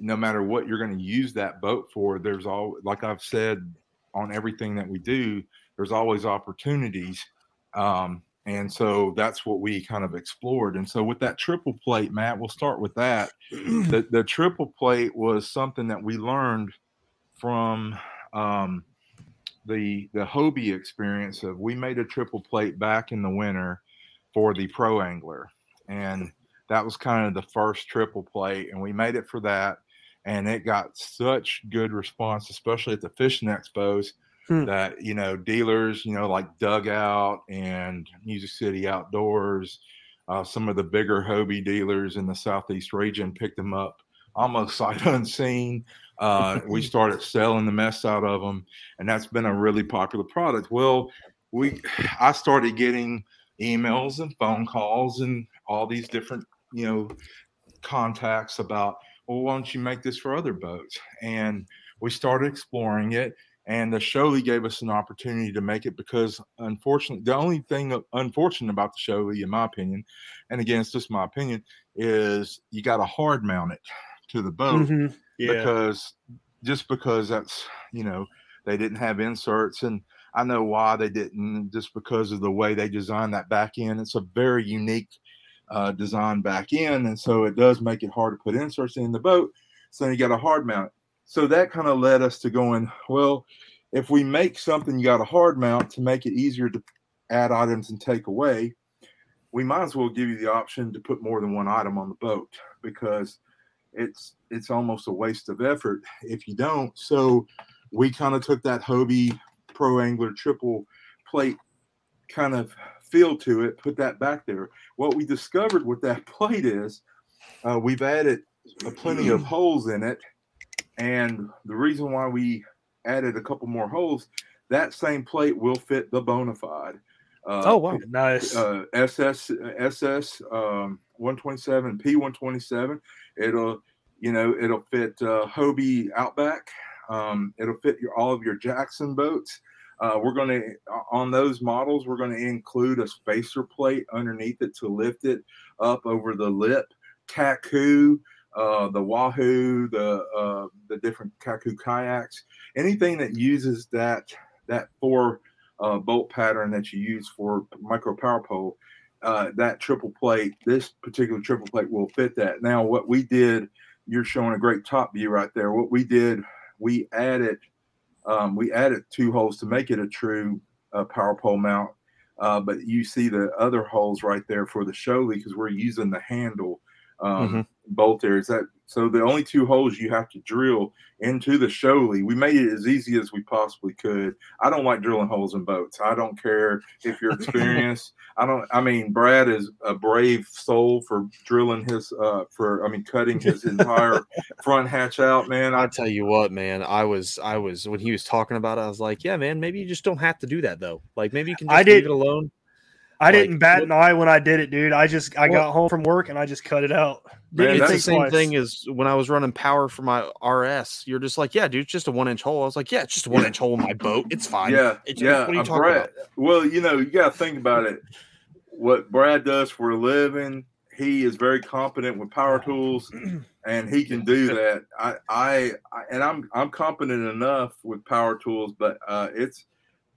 no matter what you're going to use that boat for, there's all like I've said on everything that we do, there's always opportunities. Um, and so that's what we kind of explored. And so with that triple plate, Matt, we'll start with that. the the triple plate was something that we learned from um, the the Hobie experience of we made a triple plate back in the winter for the pro angler, and that was kind of the first triple plate, and we made it for that, and it got such good response, especially at the fishing expos. Hmm. That you know, dealers, you know, like Dugout and Music City Outdoors, uh, some of the bigger Hobie dealers in the southeast region picked them up almost sight unseen. Uh, we started selling the mess out of them, and that's been a really popular product. Well, we I started getting emails and phone calls and all these different you know contacts about well why don't you make this for other boats and we started exploring it and the Shoalie gave us an opportunity to make it because unfortunately the only thing unfortunate about the Shoalie in my opinion and again it's just my opinion is you got to hard mount it to the boat Mhm. Yeah. because just because that's you know they didn't have inserts and I know why they didn't just because of the way they designed that back end. It's a very unique uh, design back in. and so it does make it hard to put inserts in the boat. So you got a hard mount. So that kind of led us to going well. If we make something you got a hard mount to make it easier to add items and take away, we might as well give you the option to put more than one item on the boat because it's it's almost a waste of effort if you don't. So we kind of took that Hobie Pro Angler triple plate kind of feel to it, put that back there. What we discovered with that plate is uh, we've added plenty of holes in it, and the reason why we added a couple more holes, that same plate will fit the Bonafide. Uh, Oh wow. Nice. uh, SS SS um, 127 P 127. It'll you know it'll fit uh, Hobie Outback. Um, it'll fit your all of your Jackson boats. Uh, we're going to on those models we're going to include a spacer plate underneath it to lift it up over the lip. Kaku, uh, the Wahoo, the uh, the different Kaku kayaks, anything that uses that that four uh, bolt pattern that you use for micro power pole, uh, that triple plate, this particular triple plate will fit that. Now, what we did, you're showing a great top view right there. What we did, we added, um, we added two holes to make it a true uh, power pole mount. Uh, but you see the other holes right there for the Shoalie because we're using the handle um, bolt there. Is that so? The only two holes you have to drill into the Shoalie. We made it as easy as we possibly could. I don't like drilling holes in boats. I don't care if you're experienced. I don't. I mean, Brad is a brave soul for drilling his. Uh, for I mean, cutting his entire front hatch out. Man, I I tell you what, man, I was, I was when he was talking about it, I was like, yeah, man, maybe you just don't have to do that though. Like maybe you can just I leave did- it alone. I like, didn't bat an eye when I did it, dude. I just I Well- got home from work and I just cut it out. Man, Didn't it's the same twice. thing as when I was running power for my RS. You're just like, yeah, dude, it's just a one inch hole. I was like, yeah, it's just a one inch hole in my boat. It's fine. Yeah, It's, yeah. What are you talking Brad, about? Well, you know, you got to think about it. What Brad does for a living, he is very competent with power tools, and he can do that. I, I, I and I'm, I'm competent enough with power tools, but uh, it's,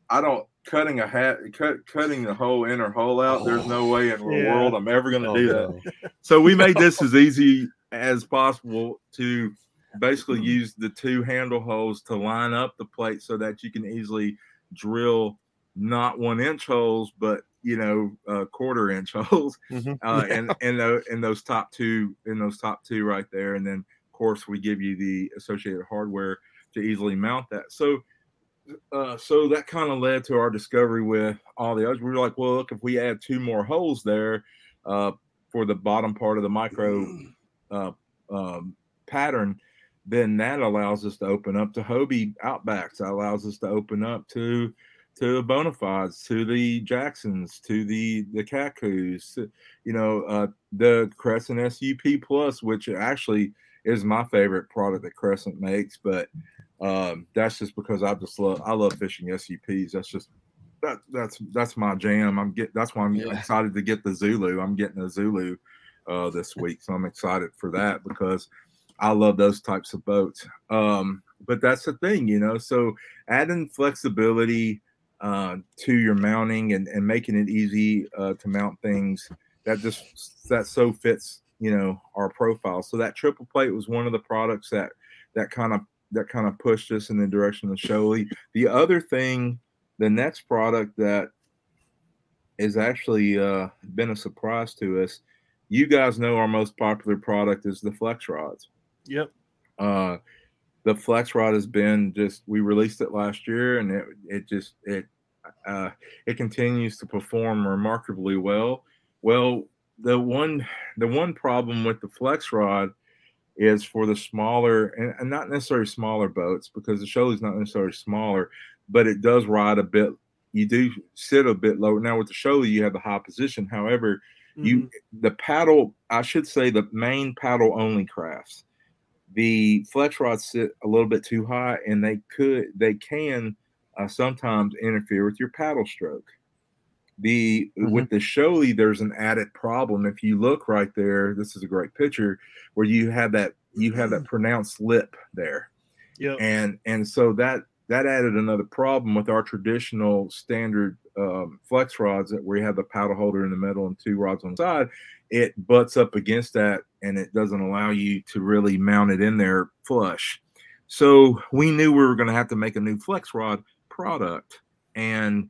I don't cutting a hat, cut, cutting the whole inner hole out. There's no way in the Yeah. world I'm ever going to Oh, do that. So we made this as easy as possible to basically use the two handle holes to line up the plate so that you can easily drill not one inch holes, but you know, uh, quarter inch holes, Mhm. uh, and and tho- in those top two, in those top two right there, and then of course we give you the associated hardware to easily mount that. So, uh, so that kind of led to our discovery with all the others. We were like, well, look, if we add two more holes there uh, for the bottom part of the micro uh, um, pattern, then that allows us to open up to Hobie Outbacks. That allows us to open up to to the Bonafides, to the Jacksons, to the the Kakus, to, you know, uh, the Crescent SUP Plus, which actually is my favorite product that Crescent makes, but um, that's just because I just love I love fishing SUPs. That's just that that's that's my jam. I'm get that's why I'm Yeah. excited to get the Zulu. I'm getting a Zulu uh, this week, so I'm excited for that because I love those types of boats. Um, but that's the thing, you know. So adding flexibility uh, to your mounting and, and making it easy uh, to mount things that just that so fits you know our profile. So that triple plate was one of the products that that kind of that kind of pushed us in the direction of Shoalie. The other thing, the next product that is actually uh, been a surprise to us. You guys know our most popular product is the flex rods. Yep. Uh, the flex rod has been just we released it last year and it it just it uh, it continues to perform remarkably well. Well, the one the one problem with the flex rod is for the smaller and, and not necessarily smaller boats because the show is not necessarily smaller, but it does ride a bit. You do sit a bit lower. Now with the show, you have the high position. However, Mm-hmm. you the paddle, I should say the main paddle only crafts. The flex rods sit a little bit too high, and they could they can uh, sometimes interfere with your paddle stroke. The with the Shoalie, there's an added problem. If you look right there, this is a great picture where you have that you have that pronounced lip there, Yeah. and and so that that added another problem with our traditional standard um, flex rods that where you have the paddle holder in the middle and two rods on the side. It butts up against that, and it doesn't allow you to really mount it in there flush. So we knew we were going to have to make a new flex rod product, and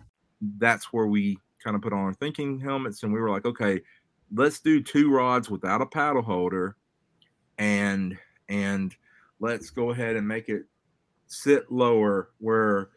That's where we kind of put on our thinking helmets and we were like okay let's do two rods without a paddle holder and and let's go ahead and make it sit lower where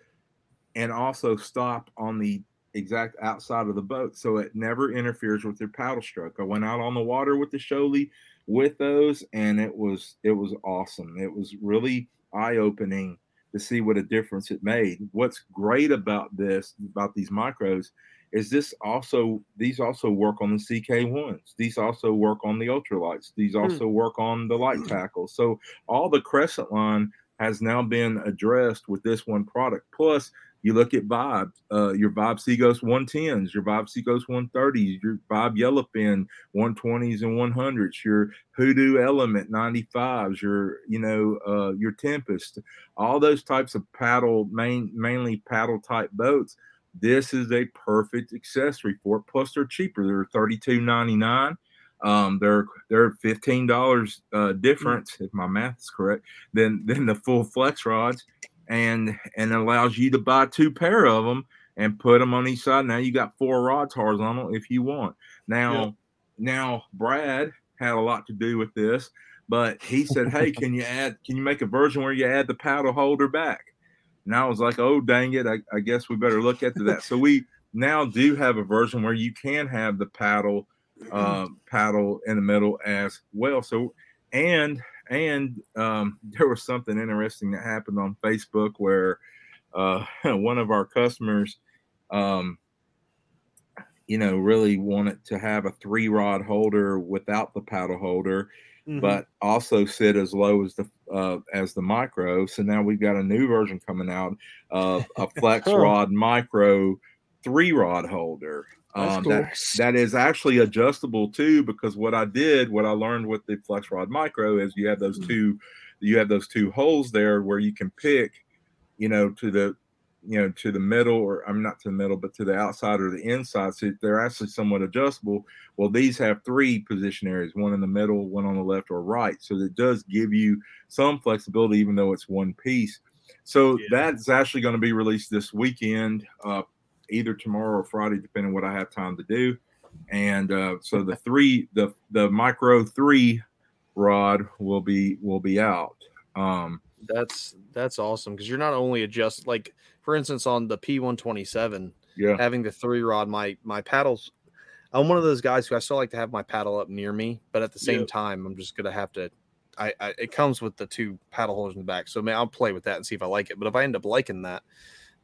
and also stop on the exact outside of the boat so it never interferes with your paddle stroke. I went out on the water with the Shoalie with those and it was it was awesome. It was really eye-opening to see what a difference it made. What's great about this, about these micros, is this also these also work on the CK1s. These also work on the ultralights. These hmm. also work on the light hmm. tackles. So all the Crescent line has now been addressed with this one product. Plus, you look at Vibe, uh, your Vibe Seaghost 110s, your Vibe Seaghost 130s, your Vibe Yellowfin 120s and 100s, your Hoodoo Element 95s, your you know uh, your Tempest, all those types of paddle main mainly paddle type boats. This is a perfect accessory for it. Plus, they're cheaper. They're thirty two ninety nine. Um, they're they're fifteen dollars uh, difference if my math is correct than than the full flex rods, and and allows you to buy two pair of them and put them on each side. Now you got four rods horizontal if you want. Now Yeah. now Brad had a lot to do with this, but he said, "Hey, can you add? Can you make a version where you add the paddle holder back?" And I was like, "Oh, dang it! I, I guess we better look into that." so we now do have a version where you can have the paddle uh, paddle in the middle as well. So and and um, there was something interesting that happened on Facebook where uh, one of our customers, um, you know, really wanted to have a three rod holder without the paddle holder Mhm. but also sit as low as the uh, as the micro. So now we've got a new version coming out of a flex rod micro three rod holder. Um, cool. that, that is actually adjustable too, because what I did, what I learned with the flex rod micro is you have those Mm. two, you have those two holes there where you can pick, you know, to the, you know, to the middle or I'm not to the middle, but to the outside or the inside. So they're actually somewhat adjustable. Well, these have three position areas, one in the middle, one on the left or right. So it does give you some flexibility, even though it's one piece. So Yeah. that's actually going to be released this weekend, uh, either tomorrow or Friday, depending what I have time to do. And uh, so the three, the the micro three rod will be will be out. Um, That's that's awesome because you're not only adjust like for instance on the P127 Yeah. having the three rod my my paddles. I'm one of those guys who I still like to have my paddle up near me, but at the same Yep. time I'm just gonna have to. I, I it comes with the two paddle holders in the back, so man, I'll play with that and see if I like it. But if I end up liking that,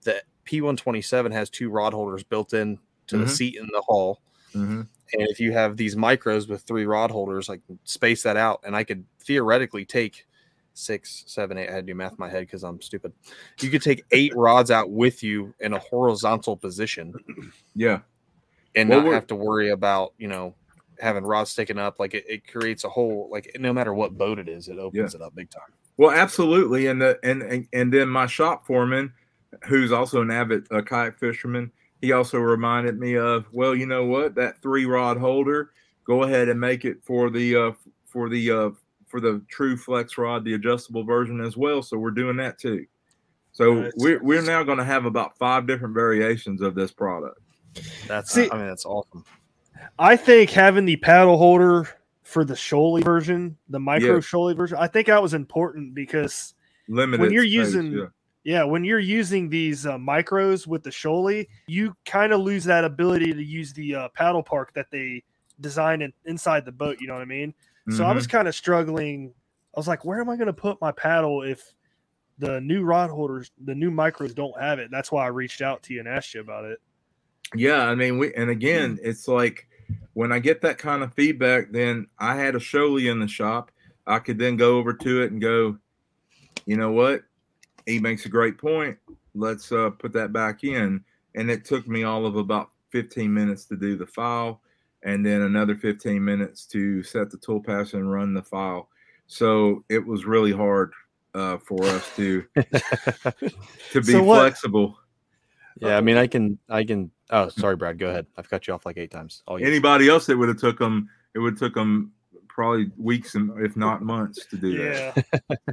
the P127 has two rod holders built in to the Mhm. seat in the hall. Mhm. And if you have these micros with three rod holders, I can space that out, and I could theoretically take six, seven, eight. I had to do math in my head because I'm stupid. You could take eight rods out with you in a horizontal position Yeah. and Well, not have to worry about you know having rods sticking up. Like it, it creates a whole like no matter what boat it is, it opens it up big time. Well, absolutely, and the and and, and then my shop foreman, who's also an avid uh, kayak fisherman, he also reminded me of well, you know what, that three rod holder, go ahead and make it for the uh, for the uh, for the true flex rod, the adjustable version as well. So we're doing that too. So Nice. we're we're now going to have about five different variations of this product. That's See- I mean that's awesome. I think having the paddle holder for the Shoalie version, the micro Yeah. Shoalie version, I think that was important because Limited. you're space, using- yeah. Yeah, when you're using these uh, micros with the Shoalie, you kind of lose that ability to use the uh, paddle park that they designed in, inside the boat. You know what I mean? So I was kind of struggling. I was like, where am I going to put my paddle if the new rod holders, the new micros don't have it? That's why I reached out to you and asked you about it. Yeah, I mean, we and again, it's like when I get that kind of feedback, then I had a Shoalie in the shop. I could then go over to it and go, you know what? He makes a great point. Let's uh, put that back in. And it took me all of about 15 minutes to do the file, and then another 15 minutes to set the tool pass and run the file. So it was really hard uh, for us to to be So flexible. Yeah, I mean I can I can. Oh, sorry, Brad. Go ahead. I've cut you off like eight times. Anybody else that would have took them it would have took them probably weeks and if not months to do that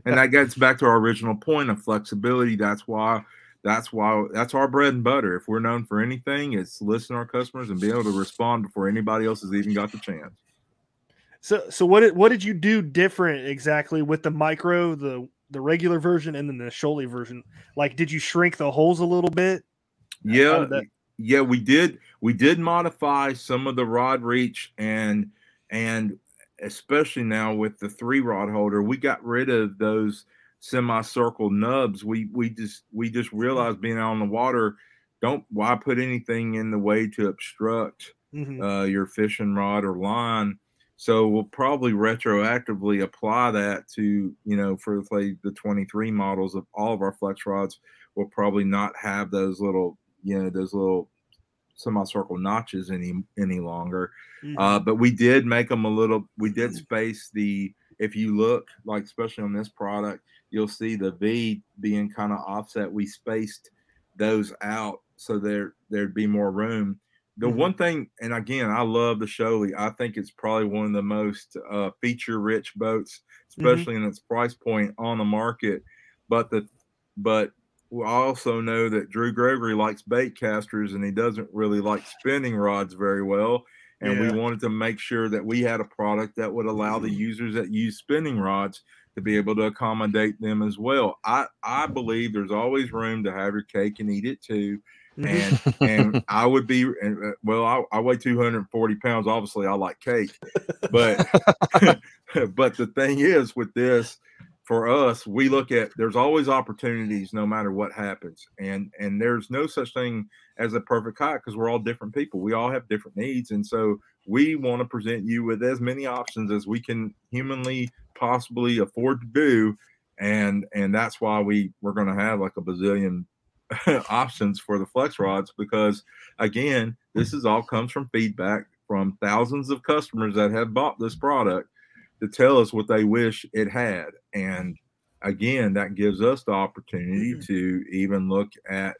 and that gets back to our original point of flexibility. That's why that's why that's our bread and butter. If we're known for anything it's listen to our customers and be able to respond before anybody else has even got the chance. So so what did what did you do different exactly with the micro, the the regular version, and then the Shoalie version? Like, did you shrink the holes a little bit? Yeah yeah we did we did modify some of the rod reach and and especially now with the three rod holder we got rid of those semicircle nubs. We we just we just realized being out on the water don't why put anything in the way to obstruct Mhm. uh, your fishing rod or line? So we'll probably retroactively apply that to you know for like the 23 models of all of our flex rods. We'll probably not have those little you know those little semicircle notches any any longer Mhm. uh, but we did make them a little we did space the if you look like especially on this product you'll see the v being kind of offset we spaced those out so there there'd be more room the Mhm. one thing and again i love the Shoalie. i think it's probably one of the most uh, feature rich boats especially in its price point on the market but the but we also know that Drew Gregory likes bait casters and he doesn't really like spinning rods very well. And Yeah. we wanted to make sure that we had a product that would allow the users that use spinning rods to be able to accommodate them as well. I, I believe there's always room to have your cake and eat it too. And and I would be and, uh, well, I, I weigh 240 pounds. Obviously, I like cake, but but the thing is with this for us we look at there's always opportunities no matter what happens. And and there's no such thing as a perfect kayak because we're all different people. We all have different needs. And so we want to present you with as many options as we can humanly possibly afford to do. And and that's why we we're going to have like a bazillion options for the flex rods because again this is all comes from feedback from thousands of customers that have bought this product to tell us what they wish it had. And again, that gives us the opportunity to even look at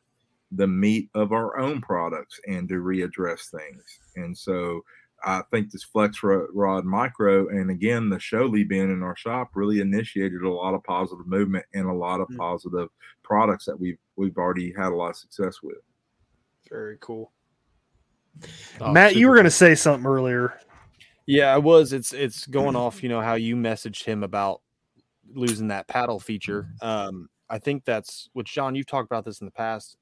the meat of our own products and to readdress things. And so I think this Flex Rod Micro and again, the Shoalie being in our shop really initiated a lot of positive movement and a lot of Mm. positive products that we've we've already had a lot of success with. Very cool. Oh, Matt, you super were going to say something earlier. Yeah, I was. It's it's going off. You know how you messaged him about losing that paddle feature. Um, I think that's which John, you've talked about this in the past,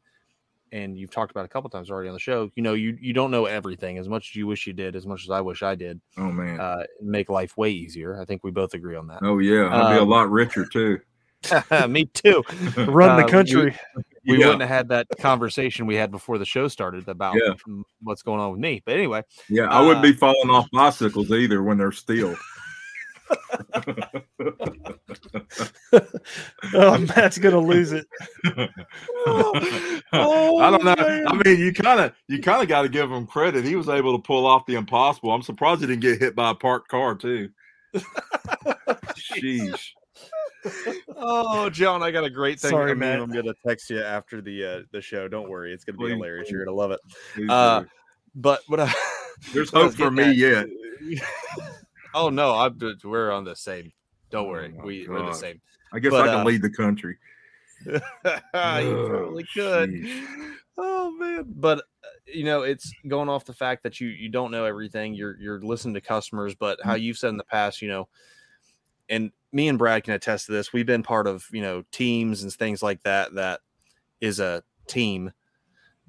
and you've talked about it a couple times already on the show. You know, you you don't know everything as much as you wish you did, as much as I wish I did. Oh man. Uh, make life way easier. I think we both agree on that. oh yeah, I'd be a um, lot richer too. Me too. Run Uh, the we- country. We Yeah. wouldn't have had that conversation we had before the show started about Yeah. what's going on with me. But anyway, Yeah, I wouldn't be uh, falling off bicycles either when they're steel. Oh, Matt's gonna lose it. Oh, I don't know. man. I mean, you kind of you kind of got to give him credit. He was able to pull off the impossible. I'm surprised he didn't get hit by a parked car too. Sheesh. Oh, John, I got a great thing. Sorry, man. I'm gonna text you after the uh, the show. Don't worry, it's gonna be Please, hilarious. You're gonna love it. Please Uh. But what I, There's hope for me at- yet. oh no, I'm we're on the same. Don't Oh worry, my we, we're the same. I guess but, I can uh, lead the country. you Oh, probably could. sheesh. Oh man, but uh, you know, it's going off the fact that you you don't know everything. You're you're listening to customers, but how you've said in the past, you know, and me and Brad can attest to this. We've been part of you know teams and things like that. That is a team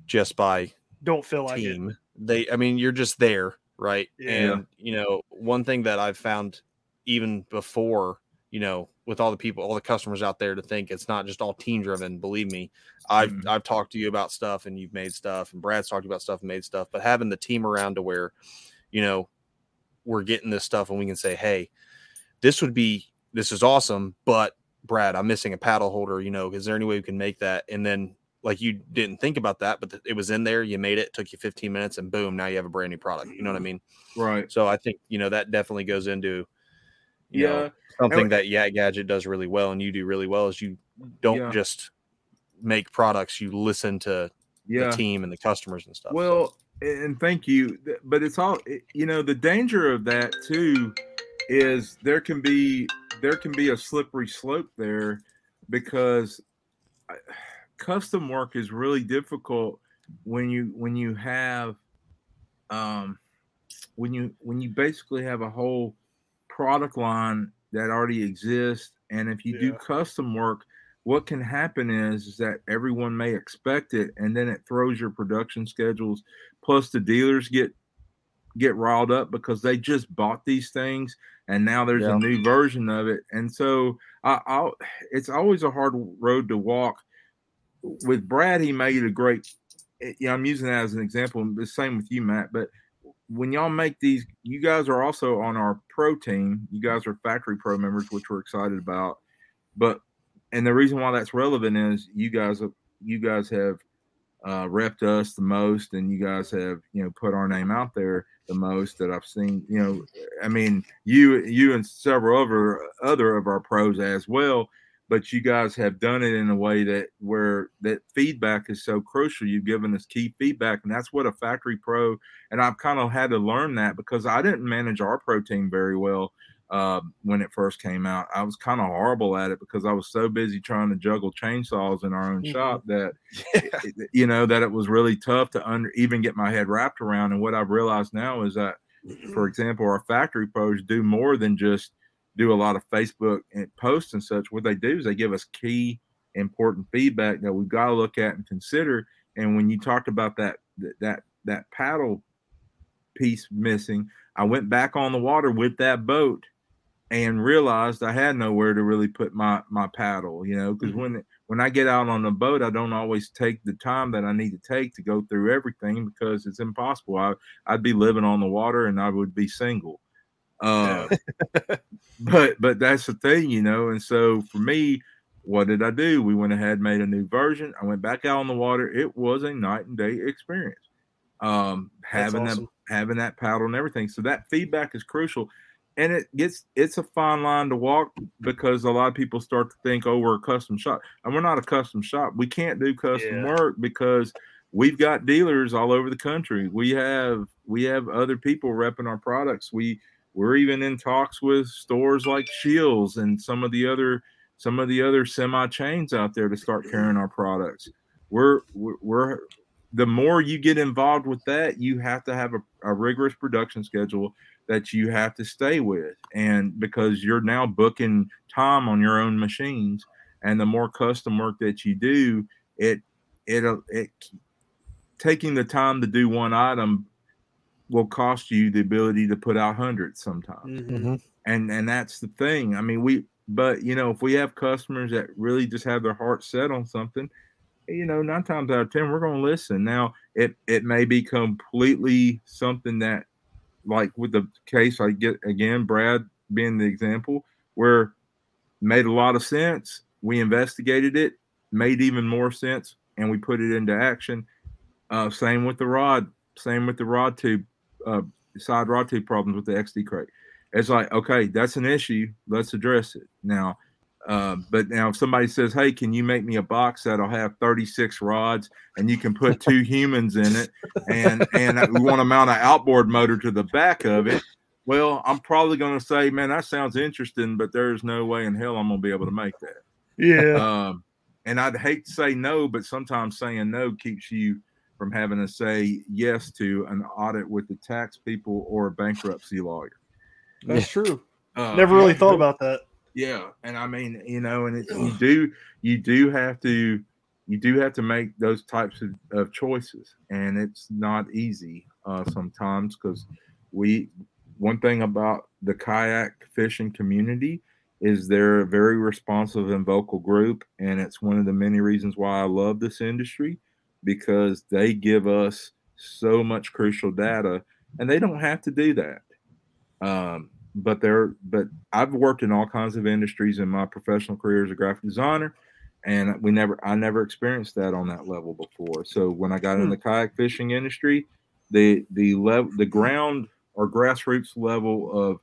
just by Don't feel like it. team. They, I mean, you're just there, right? Yeah. And you know, one thing that I've found even before, you know, with all the people, all the customers out there to think it's not just all team driven. Believe me, I've Mhm. I've talked to you about stuff and you've made stuff, and Brad's talked about stuff and made stuff. But having the team around to where, you know, we're getting this stuff and we can say, hey, this would be this is awesome, but Brad, I'm missing a paddle holder. You know, is there any way we can make that? And then like you didn't think about that, but it was in there. You made it. Took you 15 minutes, and boom, now you have a brand new product. You know what I mean? Right. So I think you know that definitely goes into you Yeah. know something And- that Yak Gadget does really well, and you do really well is you don't Yeah. just make products. You listen to Yeah. the team and the customers and stuff. so. Well, and thank you, but it's all you know. The danger of that too is there can be there can be a slippery slope there because custom work is really difficult when you when you have um when you when you basically have a whole product line that already exists. And if you do custom work what can happen is, is that everyone may expect it and then it throws your production schedules. Plus the dealers get get riled up because they just bought these things and now there's Yeah. a new version of it. And so I, I'll it's always a hard road to walk. With brad he made a great eh, yeah i'm using that as an example the same with you matt but when y'all make these you guys are also on our pro team. You guys are factory pro members which we're excited about. But and the reason why that's relevant is you guys you guys have uh, repped us the most, and you guys have you know put our name out there the most that I've seen. You know, I mean you you and several other other of our pros as well. But you guys have done it in a way that where that feedback is so crucial. You've given us key feedback, and that's what a factory pro. And I've kind of had to learn that because I didn't manage our pro team very well uh, when it first came out. I was kind of horrible at it because I was so busy trying to juggle chainsaws in our own Mhm. shop that it- you know that it was really tough to under even get my head wrapped around. And what I've realized now is that, for example, our factory pros do more than just do a lot of Facebook and posts and such. What they do is they give us key important feedback that we've got to look at and consider. And when you talked about that that, that paddle piece missing, I went back on the water with that boat and realized I had nowhere to really put my my paddle, you know, because when when I get out on the boat, I don't always take the time that I need to take to go through everything because it's impossible. I I'd be living on the water and I would be single. Uh, but but that's the thing, you know. And so for me, what did I do? We went ahead, made a new version. I went back out on the water. It was a night and day experience. Um, having awesome. that having that paddle and everything. So that feedback is crucial. And it gets it's a fine line to walk because a lot of people start to think, oh, we're a custom shop. And we're not a custom shop. We can't do custom Yeah. work because we've got dealers all over the country. We have we have other people repping our products. We we're even in talks with stores like Scheels and some of the other some of the other semi chains out there to start carrying our products. We're we're, we're the more you get involved with that, you have to have a, a rigorous production schedule. That you have to stay with. And because you're now booking time on your own machines and the more custom work that you do it it it taking the time to do one item will cost you the ability to put out hundreds sometimes. Mhm. and and that's the thing. I mean we but you know if we have customers that really just have their heart set on something you know nine times out of ten we're going to listen. Now it it may be completely something that like with the case i get again brad being the example where made a lot of sense we investigated it made even more sense and we put it into action. Uh, same with the rod same with the rod tube uh, side rod tube problems with the xd crate. It's like okay that's an issue let's address it. Now uh, but now if somebody says hey can you make me a box that'll have 36 rods and you can put two humans in it and and we want to mount an outboard motor to the back of it well i'm probably going to say man that sounds interesting but there's no way in hell i'm going to be able to make that Yeah. um, and I'd hate to say no, but sometimes saying no keeps you from having to say yes to an audit with the tax people or a bankruptcy lawyer. That's true. Uh, Never really thought about that. Yeah, and I mean, you know, and it, you do you do have to you do have to make those types of, of choices, and it's not easy uh, sometimes because we one thing about the kayak fishing community is they're a very responsive and vocal group, and it's one of the many reasons why I love this industry because they give us so much crucial data, and they don't have to do that. Um, but they're but I've worked in all kinds of industries in my professional career as a graphic designer, and we never I never experienced that on that level before. So when I got in hmm. the kayak fishing industry, the the level the ground or grassroots level of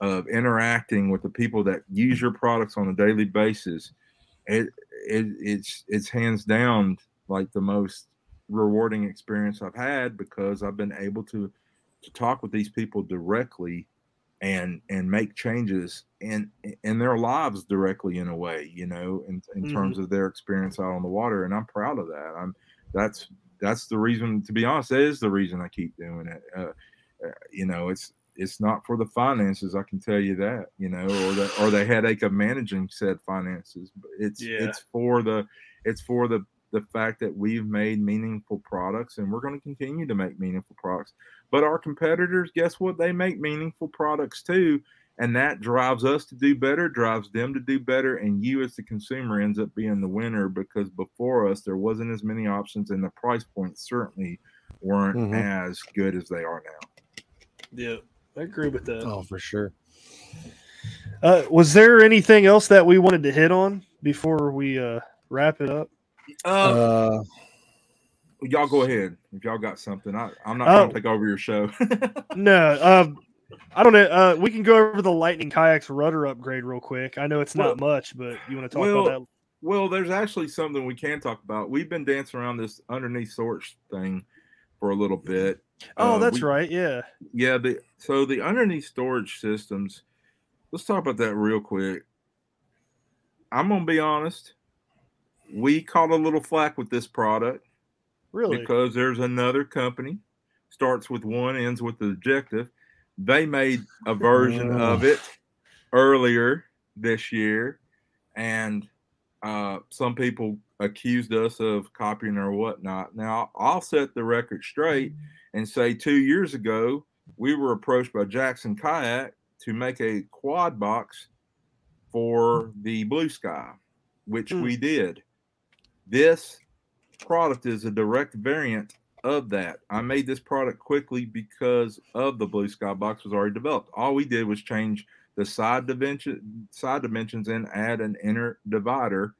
of interacting with the people that use your products on a daily basis, it, it it's it's hands down like the most rewarding experience I've had because I've been able to to talk with these people directly and and make changes in in their lives directly in a way you know in, in terms of their experience out on the water and i'm proud of that. I'm that's that's the reason to be honest that is the reason i keep doing it. Uh, uh, you know it's it's not for the finances i can tell you that you know or the or the headache of managing said finances but it's Yeah. it's for the it's for the the fact that we've made meaningful products and we're going to continue to make meaningful products but our competitors guess what they make meaningful products too and that drives us to do better drives them to do better and you as the consumer ends up being the winner because before us there wasn't as many options and the price points certainly weren't Mhm. as good as they are now Yeah. I agree with that. Oh, for sure. Uh, was there anything else that we wanted to hit on before we uh, wrap it up? Uh, y'all go ahead if y'all got something I, i'm not Oh. trying to take over your show No. Um, I don't know. Uh, we can go over the Lightning Kayaks rudder upgrade real quick. I know it's not much, but you want to talk well, about that? Well, there's actually something we can talk about. We've been dancing around this underneath storage thing for a little bit. Oh, Uh, that's we- right. Yeah. Yeah, the so the underneath storage systems. Let's talk about that real quick. I'm gonna be honest. We caught a little flack with this product Really? because there's another company starts with one, ends with the objective. They made a version of it earlier this year, and uh, some people accused us of copying or whatnot. Now, I'll set the record straight and say two years ago, we were approached by Jackson Kayak to make a quad box for the Blue Sky, which Hmm. we did. This product is a direct variant of that. I made this product quickly because of the Blue Sky box was already developed. All we did was change the side dimension side dimensions and add an inner divider.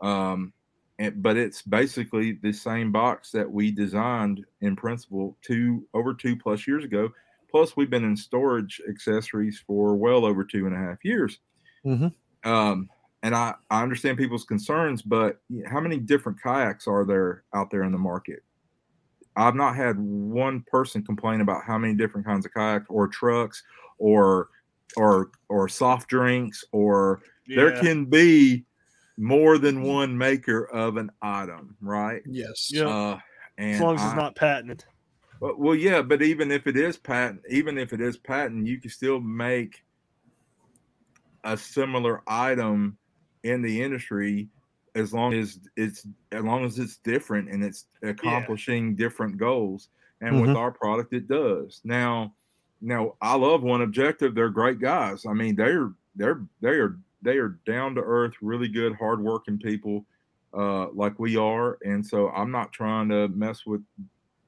Um, and, but it's basically the same box that we designed in principle two over two plus years ago. Plus, we've been in storage accessories for well over two and a half years. Mhm. Um, and I, I understand people's concerns, but how many different kayaks are there out there in the market? I've not had one person complain about how many different kinds of kayaks or trucks or or or soft drinks or there can be more than one maker of an item, right? yes. Yeah. Uh, and as long as I- it's not patented. Well, well, yeah, but even if it is patent, even if it is patent, you can still make a similar item in the industry as long as it's as long as it's different and it's accomplishing yeah. different goals. And mm-hmm. with our product, it does. Now, now I love one objective. They're great guys. I mean, they're they're they are they are down to earth, really good, hardworking people, uh, like we are. And so I'm not trying to mess with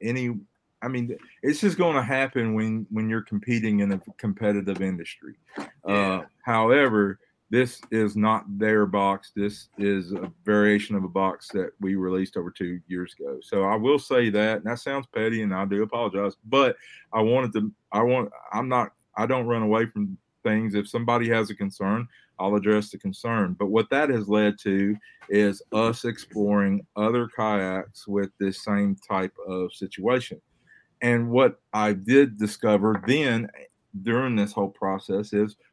any. I mean, it's just going to happen when when you're competing in a competitive industry. Yeah. Uh, however, this is not their box. This is a variation of a box that we released over two years ago. So I will say that, and that sounds petty, and I do apologize. But I wanted to. I want. I'm not. I don't run away from things. If somebody has a concern, I'll address the concern. But what that has led to is us exploring other kayaks with this same type of situation. And what I did discover then during this whole process is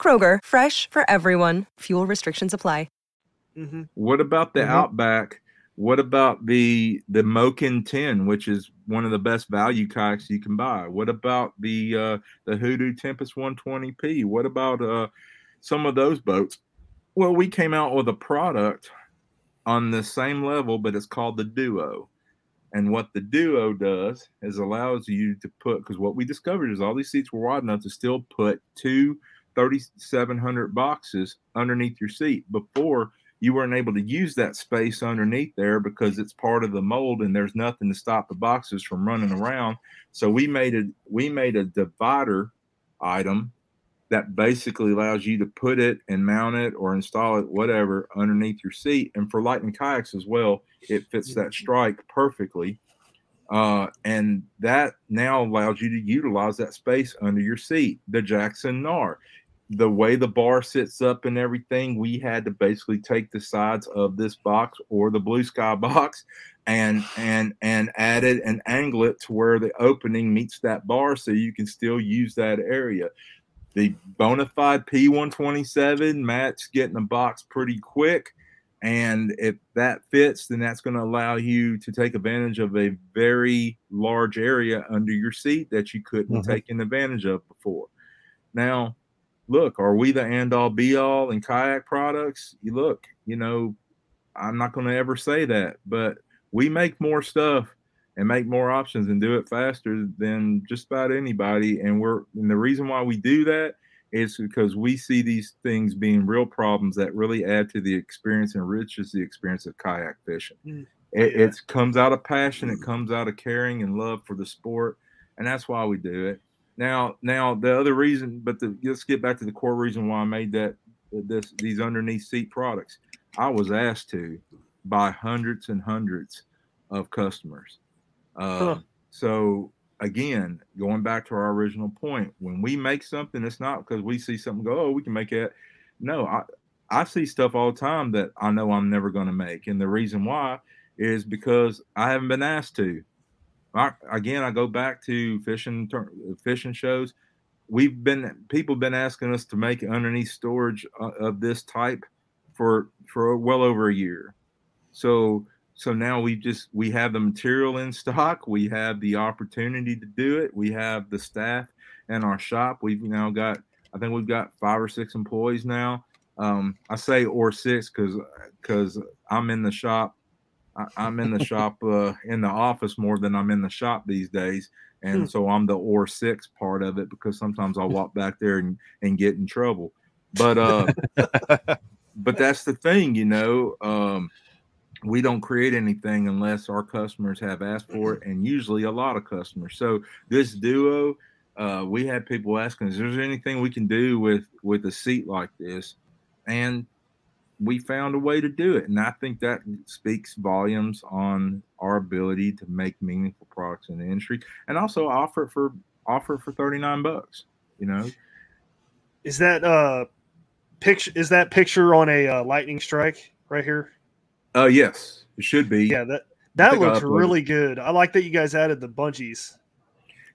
Kroger, fresh for everyone. Fuel restrictions apply. Mm-hmm. What about the mm-hmm. Outback? What about the the Moken 10, which is one of the best value kayaks you can buy? What about the uh, the Hoodoo Tempest 120p? What about uh, some of those boats? Well, we came out with a product on the same level, but it's called the Duo. And what the Duo does is allows you to put because what we discovered is all these seats were wide enough to still put two 3,700 boxes underneath your seat. Before you weren't able to use that space underneath there because it's part of the mold and there's nothing to stop the boxes from running around. So we made a we made a divider item that basically allows you to put it and mount it or install it, whatever, underneath your seat. And for Lightning kayaks as well, it fits that strike perfectly. Uh, and that now allows you to utilize that space under your seat. The Jackson Knarr the way the bar sits up and everything, we had to basically take the sides of this box or the blue sky box and and and add it and angle it to where the opening meets that bar so you can still use that area. The Bonafide P127, Matt's getting a box pretty quick. And if that fits, then that's going to allow you to take advantage of a very large area under your seat that you couldn't mm-hmm. taken advantage of before. Now, look, are we the end all be all in kayak products? You look, you know, I'm not going to ever say that, but we make more stuff and make more options and do it faster than just about anybody. And we're, and the reason why we do that is because we see these things being real problems that really add to the experience and enriches the experience of kayak fishing. Mm. It, it comes out of passion, it comes out of caring and love for the sport, and that's why we do it. Now, now the other reason, but the, let's get back to the core reason why I made that this these underneath seat products. I was asked to by hundreds and hundreds of customers. Uh, huh. So again, going back to our original point, when we make something, it's not because we see something go, oh, we can make it. No, I I see stuff all the time that I know I'm never going to make, and the reason why is because I haven't been asked to. I, again, I go back to fishing fishing shows. We've been people been asking us to make underneath storage uh, of this type for for well over a year. So so now we just we have the material in stock. We have the opportunity to do it. We have the staff in our shop. We've now got I think we've got five or six employees now. Um, I say or six because because I'm in the shop I, am in the shop uh, in the office more than I'm in the shop these days, and hmm. so I'm the or six part of it because sometimes I'll walk back there and, and get in trouble. But uh, but that's the thing, you know. Um, we don't create anything unless our customers have asked for it, and usually a lot of customers. So this duo, uh, we had people asking, "Is there anything we can do with with a seat like this?" And we found a way to do it, and I think that speaks volumes on our ability to make meaningful products in the industry, and also offer it for offer it for thirty nine bucks. You know, Is that uh picture? Is that picture on a uh, lightning strike right here? uh, yes, it should be. Yeah, that that looks really good. I like that you guys added the bungees.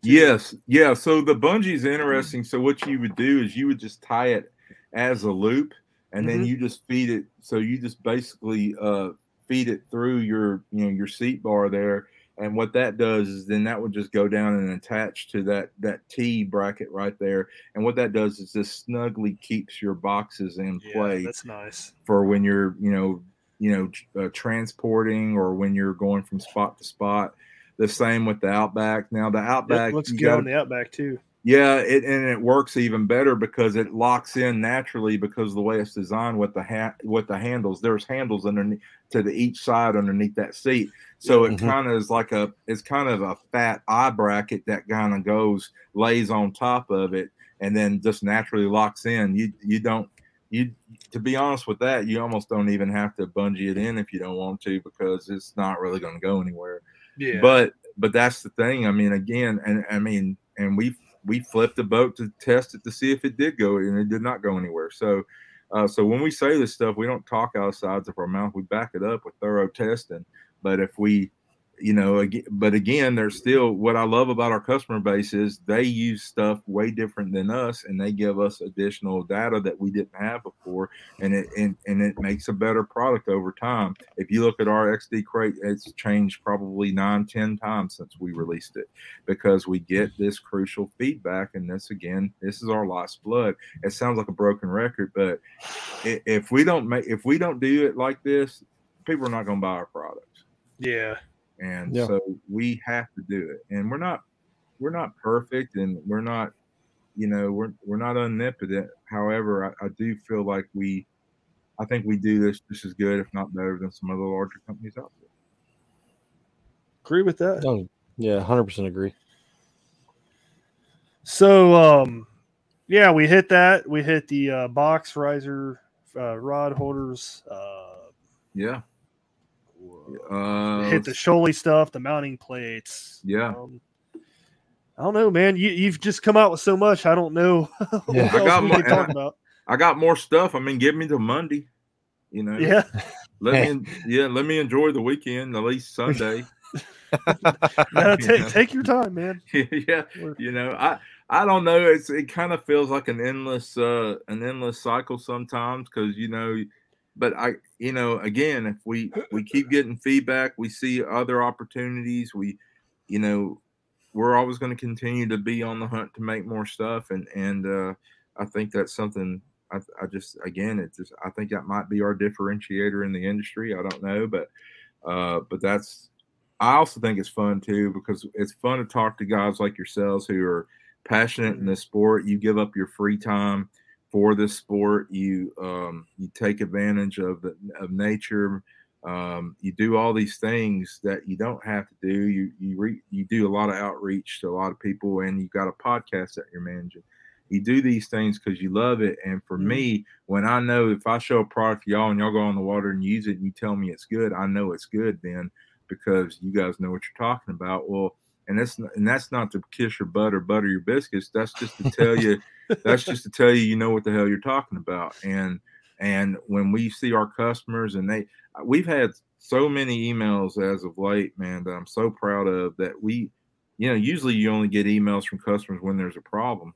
Yes, yeah. So the bungee is interesting. So what you would do is you would just tie it as a loop, and then Mhm. you just feed it. So you just basically uh, feed it through your you know your seat bar there, and what that does is then that would just go down and attach to that that T bracket right there. And what that does is just snugly keeps your boxes in Yeah, place that's nice. for when you're you know you know uh, transporting or when you're going from spot to spot. The same with the Outback. Now the Outback It looks good gotta- on the Outback too. Yeah, it and it works even better because it locks in naturally because of the way it's designed with the ha- with the handles. There's handles underneath to the each side underneath that seat, so it Mhm. kind of is like a it's kind of a fat eye bracket that kind of goes lays on top of it and then just naturally locks in. You you don't you to be honest with that you almost don't even have to bungee it in if you don't want to because it's not really going to go anywhere Yeah, but but that's the thing i mean again and i mean and we we flipped the boat to test it to see if it did go and it did not go anywhere. So uh, so when we say this stuff we don't talk out the sides of our mouth. We back it up with thorough testing. But if we you know but again there's still what i love about our customer base is they use stuff way different than us and they give us additional data that we didn't have before and it and, and it makes a better product over time. If you look at our xd crate it's changed probably nine ten times since we released it because we get this crucial feedback and this again this is our life's blood. It sounds like a broken record but if we don't make if we don't do it like this people are not going to buy our products. Yeah, and Yeah. so we have to do it and we're not we're not perfect and we're not you know we're we're not omnipotent however I, I do feel like we i think we do this just as good if not better than some other larger companies out there agree with that. Oh, yeah, hundred percent agree. So, um, yeah, we hit that. We hit the uh, box riser, uh, rod holders. Uh, yeah uh, hit the Shoalie stuff, the mounting plates. Yeah. Um, I don't know, man. You you've just come out with so much. I don't know what Yeah. I got more- can talk and about. i got more stuff i mean give me the monday you know Yeah, let me yeah let me enjoy the weekend at least sunday no, ta- Yeah. take your time, man. yeah you know i i don't know it's it kind of feels like an endless uh an endless cycle sometimes because you know but i you know again if we we keep getting feedback we see other opportunities we you know we're always going to continue to be on the hunt to make more stuff and and uh i think that's something I, I just again it's just i think that might be our differentiator in the industry i don't know but uh but that's I also think it's fun too because it's fun to talk to guys like yourselves who are passionate in this sport. You give up your free time for this sport. You um, you take advantage of the of nature. Um, you do all these things that you don't have to do. You you re, you do a lot of outreach to a lot of people, and you got a podcast that you're managing. You do these things because you love it. And for me, when I know if I show a product to y'all and y'all go on the water and use it, and you tell me it's good, I know it's good then because you guys know what you're talking about. Well, and that's not, and that's not to kiss your butt or butter your biscuits. That's just to tell you. that's just to tell you you know what the hell you're talking about. And and when we see our customers and they, we've had so many emails as of late, man, that I'm so proud of. That we, you know, usually you only get emails from customers when there's a problem.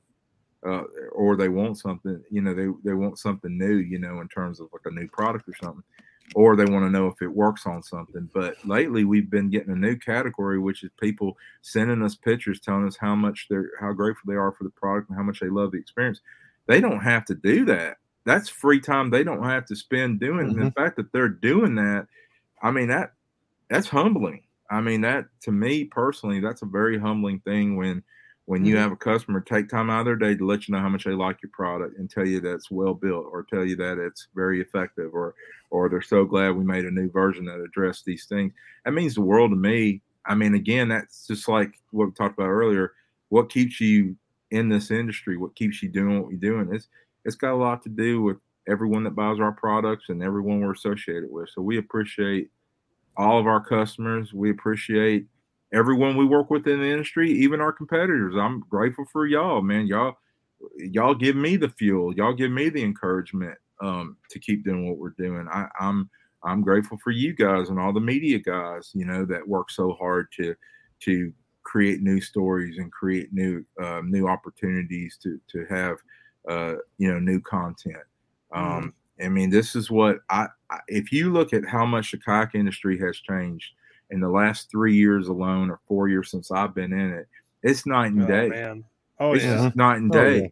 Uh, or they want something, you know, they, they want something new, you know, in terms of like a new product or something or they want to know if it works on something. But lately, we've been getting a new category, which is people sending us pictures telling us how much they're how grateful they are for the product and how much they love the experience. They don't have to do that. That's free time they don't have to spend doing. And the mm-hmm. fact that they're doing that, I mean that that's humbling. I mean that to me personally, that's a very humbling thing when when you mm-hmm. have a customer take time out of their day to let you know how much they like your product and tell you that it's well built or tell you that it's very effective or or they're so glad we made a new version that addressed these things. That means the world to me. I mean again that's just like what we talked about earlier. What keeps you in this industry? What keeps you doing what you're doing? It's it's got a lot to do with everyone that buys our products and everyone we're associated with. So we appreciate all of our customers. We appreciate everyone we work with in the industry, even our competitors. I'm grateful for y'all, man. Y'all, y'all give me the fuel. Y'all give me the encouragement um, to keep doing what we're doing. I, I'm I'm grateful for you guys and all the media guys, you know, that work so hard to to create new stories and create new uh, new opportunities to to have uh, you know new content. Um, mm. I mean, this is what I, I if you look at how much the kayak industry has changed in the last three years alone or four years since I've been in it, it's night and Oh, day. man. Oh, it's yeah. just night and Oh, day. yeah.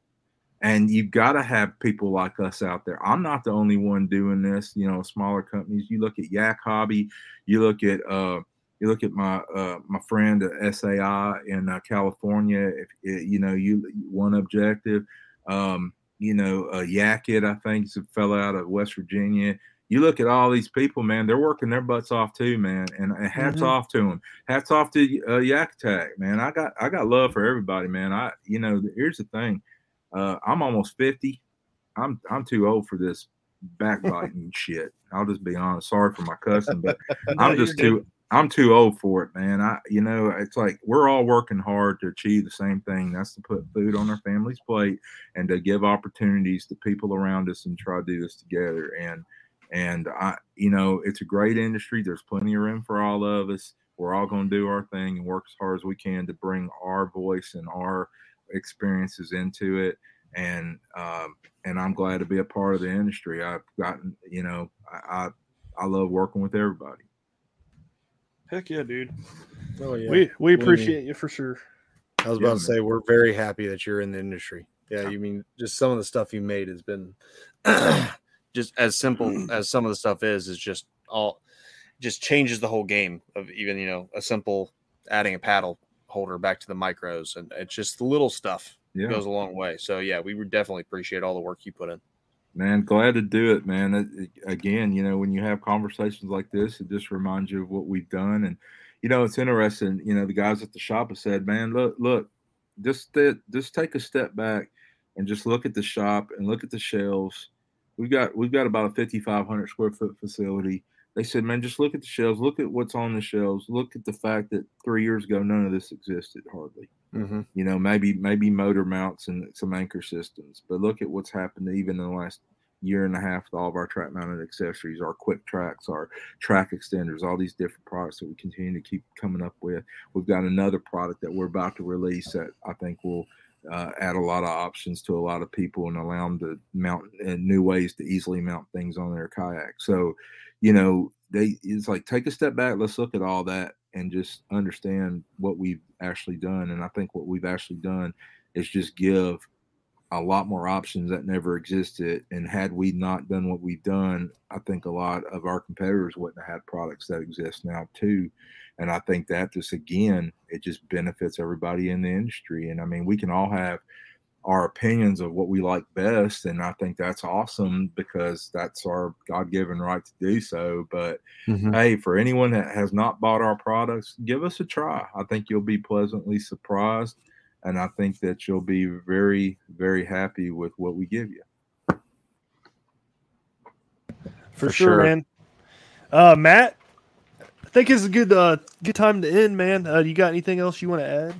And you've got to have people like us out there. I'm not the only one doing this. You know, smaller companies. You look at Yak Hobby. You look at uh, you look at my uh, my friend at SAI in uh, California. If you know, you one objective. Um, you know, uh, Yak It, I think, is a fellow out of West Virginia. You look at all these people, man. They're working their butts off too, man. And, and hats Mhm. off to them. Hats off to uh, Yak Attack, man. I got I got love for everybody, man. I you know, here's the thing. Uh, I'm almost 50. I'm I'm too old for this backbiting shit. I'll just be honest. Sorry for my cussing, but I'm just too I'm too old for it, man. I you know, it's like we're all working hard to achieve the same thing. That's to put food on our family's plate and to give opportunities to people around us and try to do this together. And and I you know, it's a great industry. There's plenty of room for all of us. We're all going to do our thing and work as hard as we can to bring our voice and our experiences into it and um, and I'm glad to be a part of the industry. I've gotten, you know, I I, I love working with everybody. Heck yeah, dude. Oh yeah. We we We- appreciate you for sure. I was Yeah, about to say we're very happy that you're in the industry. Yeah, you mean just some of the stuff you made has been just as simple mm. as some of the stuff is is just all just changes the whole game of even you know a simple adding a paddle holder back to the micros and it's just the little stuff Yeah, goes a long way. So yeah, we would definitely appreciate all the work you put in. man, glad to do it, man. It, it- again, you know, when you have conversations like this, it just reminds you of what we've done, and you know, it's interesting. You know, the guys at the shop have said, man, look, look, just th- just take a step back and just look at the shop and look at the shelves. We've got we've got about a 5,500 square foot facility. They said, man, just look at the shelves. Look at what's on the shelves. Look at the fact that three years ago none of this existed hardly. Mm-hmm. You know, maybe maybe motor mounts and some anchor systems. But look at what's happened even in the last year and a half with all of our track mounted accessories, our quick tracks, our track extenders, all these different products that we continue to keep coming up with. We've got another product that we're about to release that I think will uh, add a lot of options to a lot of people and allow them to mount uh, new ways to easily mount things on their kayak. So, you know, they it's like take a step back, let's look at all that and just understand what we've actually done. And I think what we've actually done is just give a lot more options that never existed. And had we not done what we've done, I think a lot of our competitors wouldn't have had products that exist now too. And I think that just again, it just benefits everybody in the industry. And I mean, we can all have our opinions of what we like best, and I think that's awesome because that's our God-given right to do so. But hey, for anyone that has not bought our products, give us a try. I think you'll be pleasantly surprised, and I think that you'll be very, very happy with what we give you. For, For sure, sure. man. Uh, Matt, I think it's a good uh good time to end, man. Uh, you got anything else you want to add?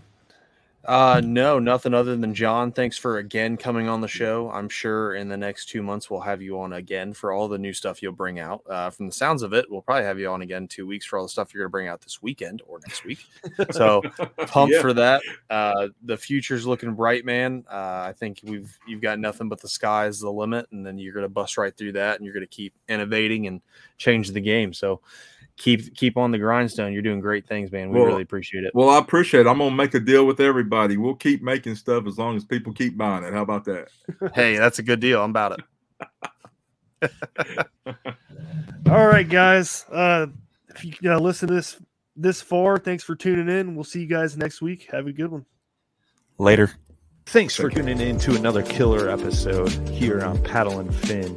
Uh, no, nothing other than John. Thanks for again coming on the show. I'm sure in the next two months we'll have you on again for all the new stuff you'll bring out. Uh, from the sounds of it, we'll probably have you on again in two weeks for all the stuff you're going to bring out this weekend or next week. So pumped Yeah. for that. Uh, the future's looking bright, man. Uh, I think we've you've got nothing but the sky's the limit, and then you're going to bust right through that, and you're going to keep innovating and change the game. So keep keep on the grindstone. You're doing great things, man. We Well, really appreciate it. Well, I appreciate it. I'm gonna make a deal with everybody. We'll keep making stuff as long as people keep buying it. How about that? hey, that's a good deal. I'm about it. All right, guys. Uh, if you uh, listen to this this far, thanks for tuning in. We'll see you guys next week. Have a good one. Later. Thanks for tuning in to another killer episode here on Paddle and Fin.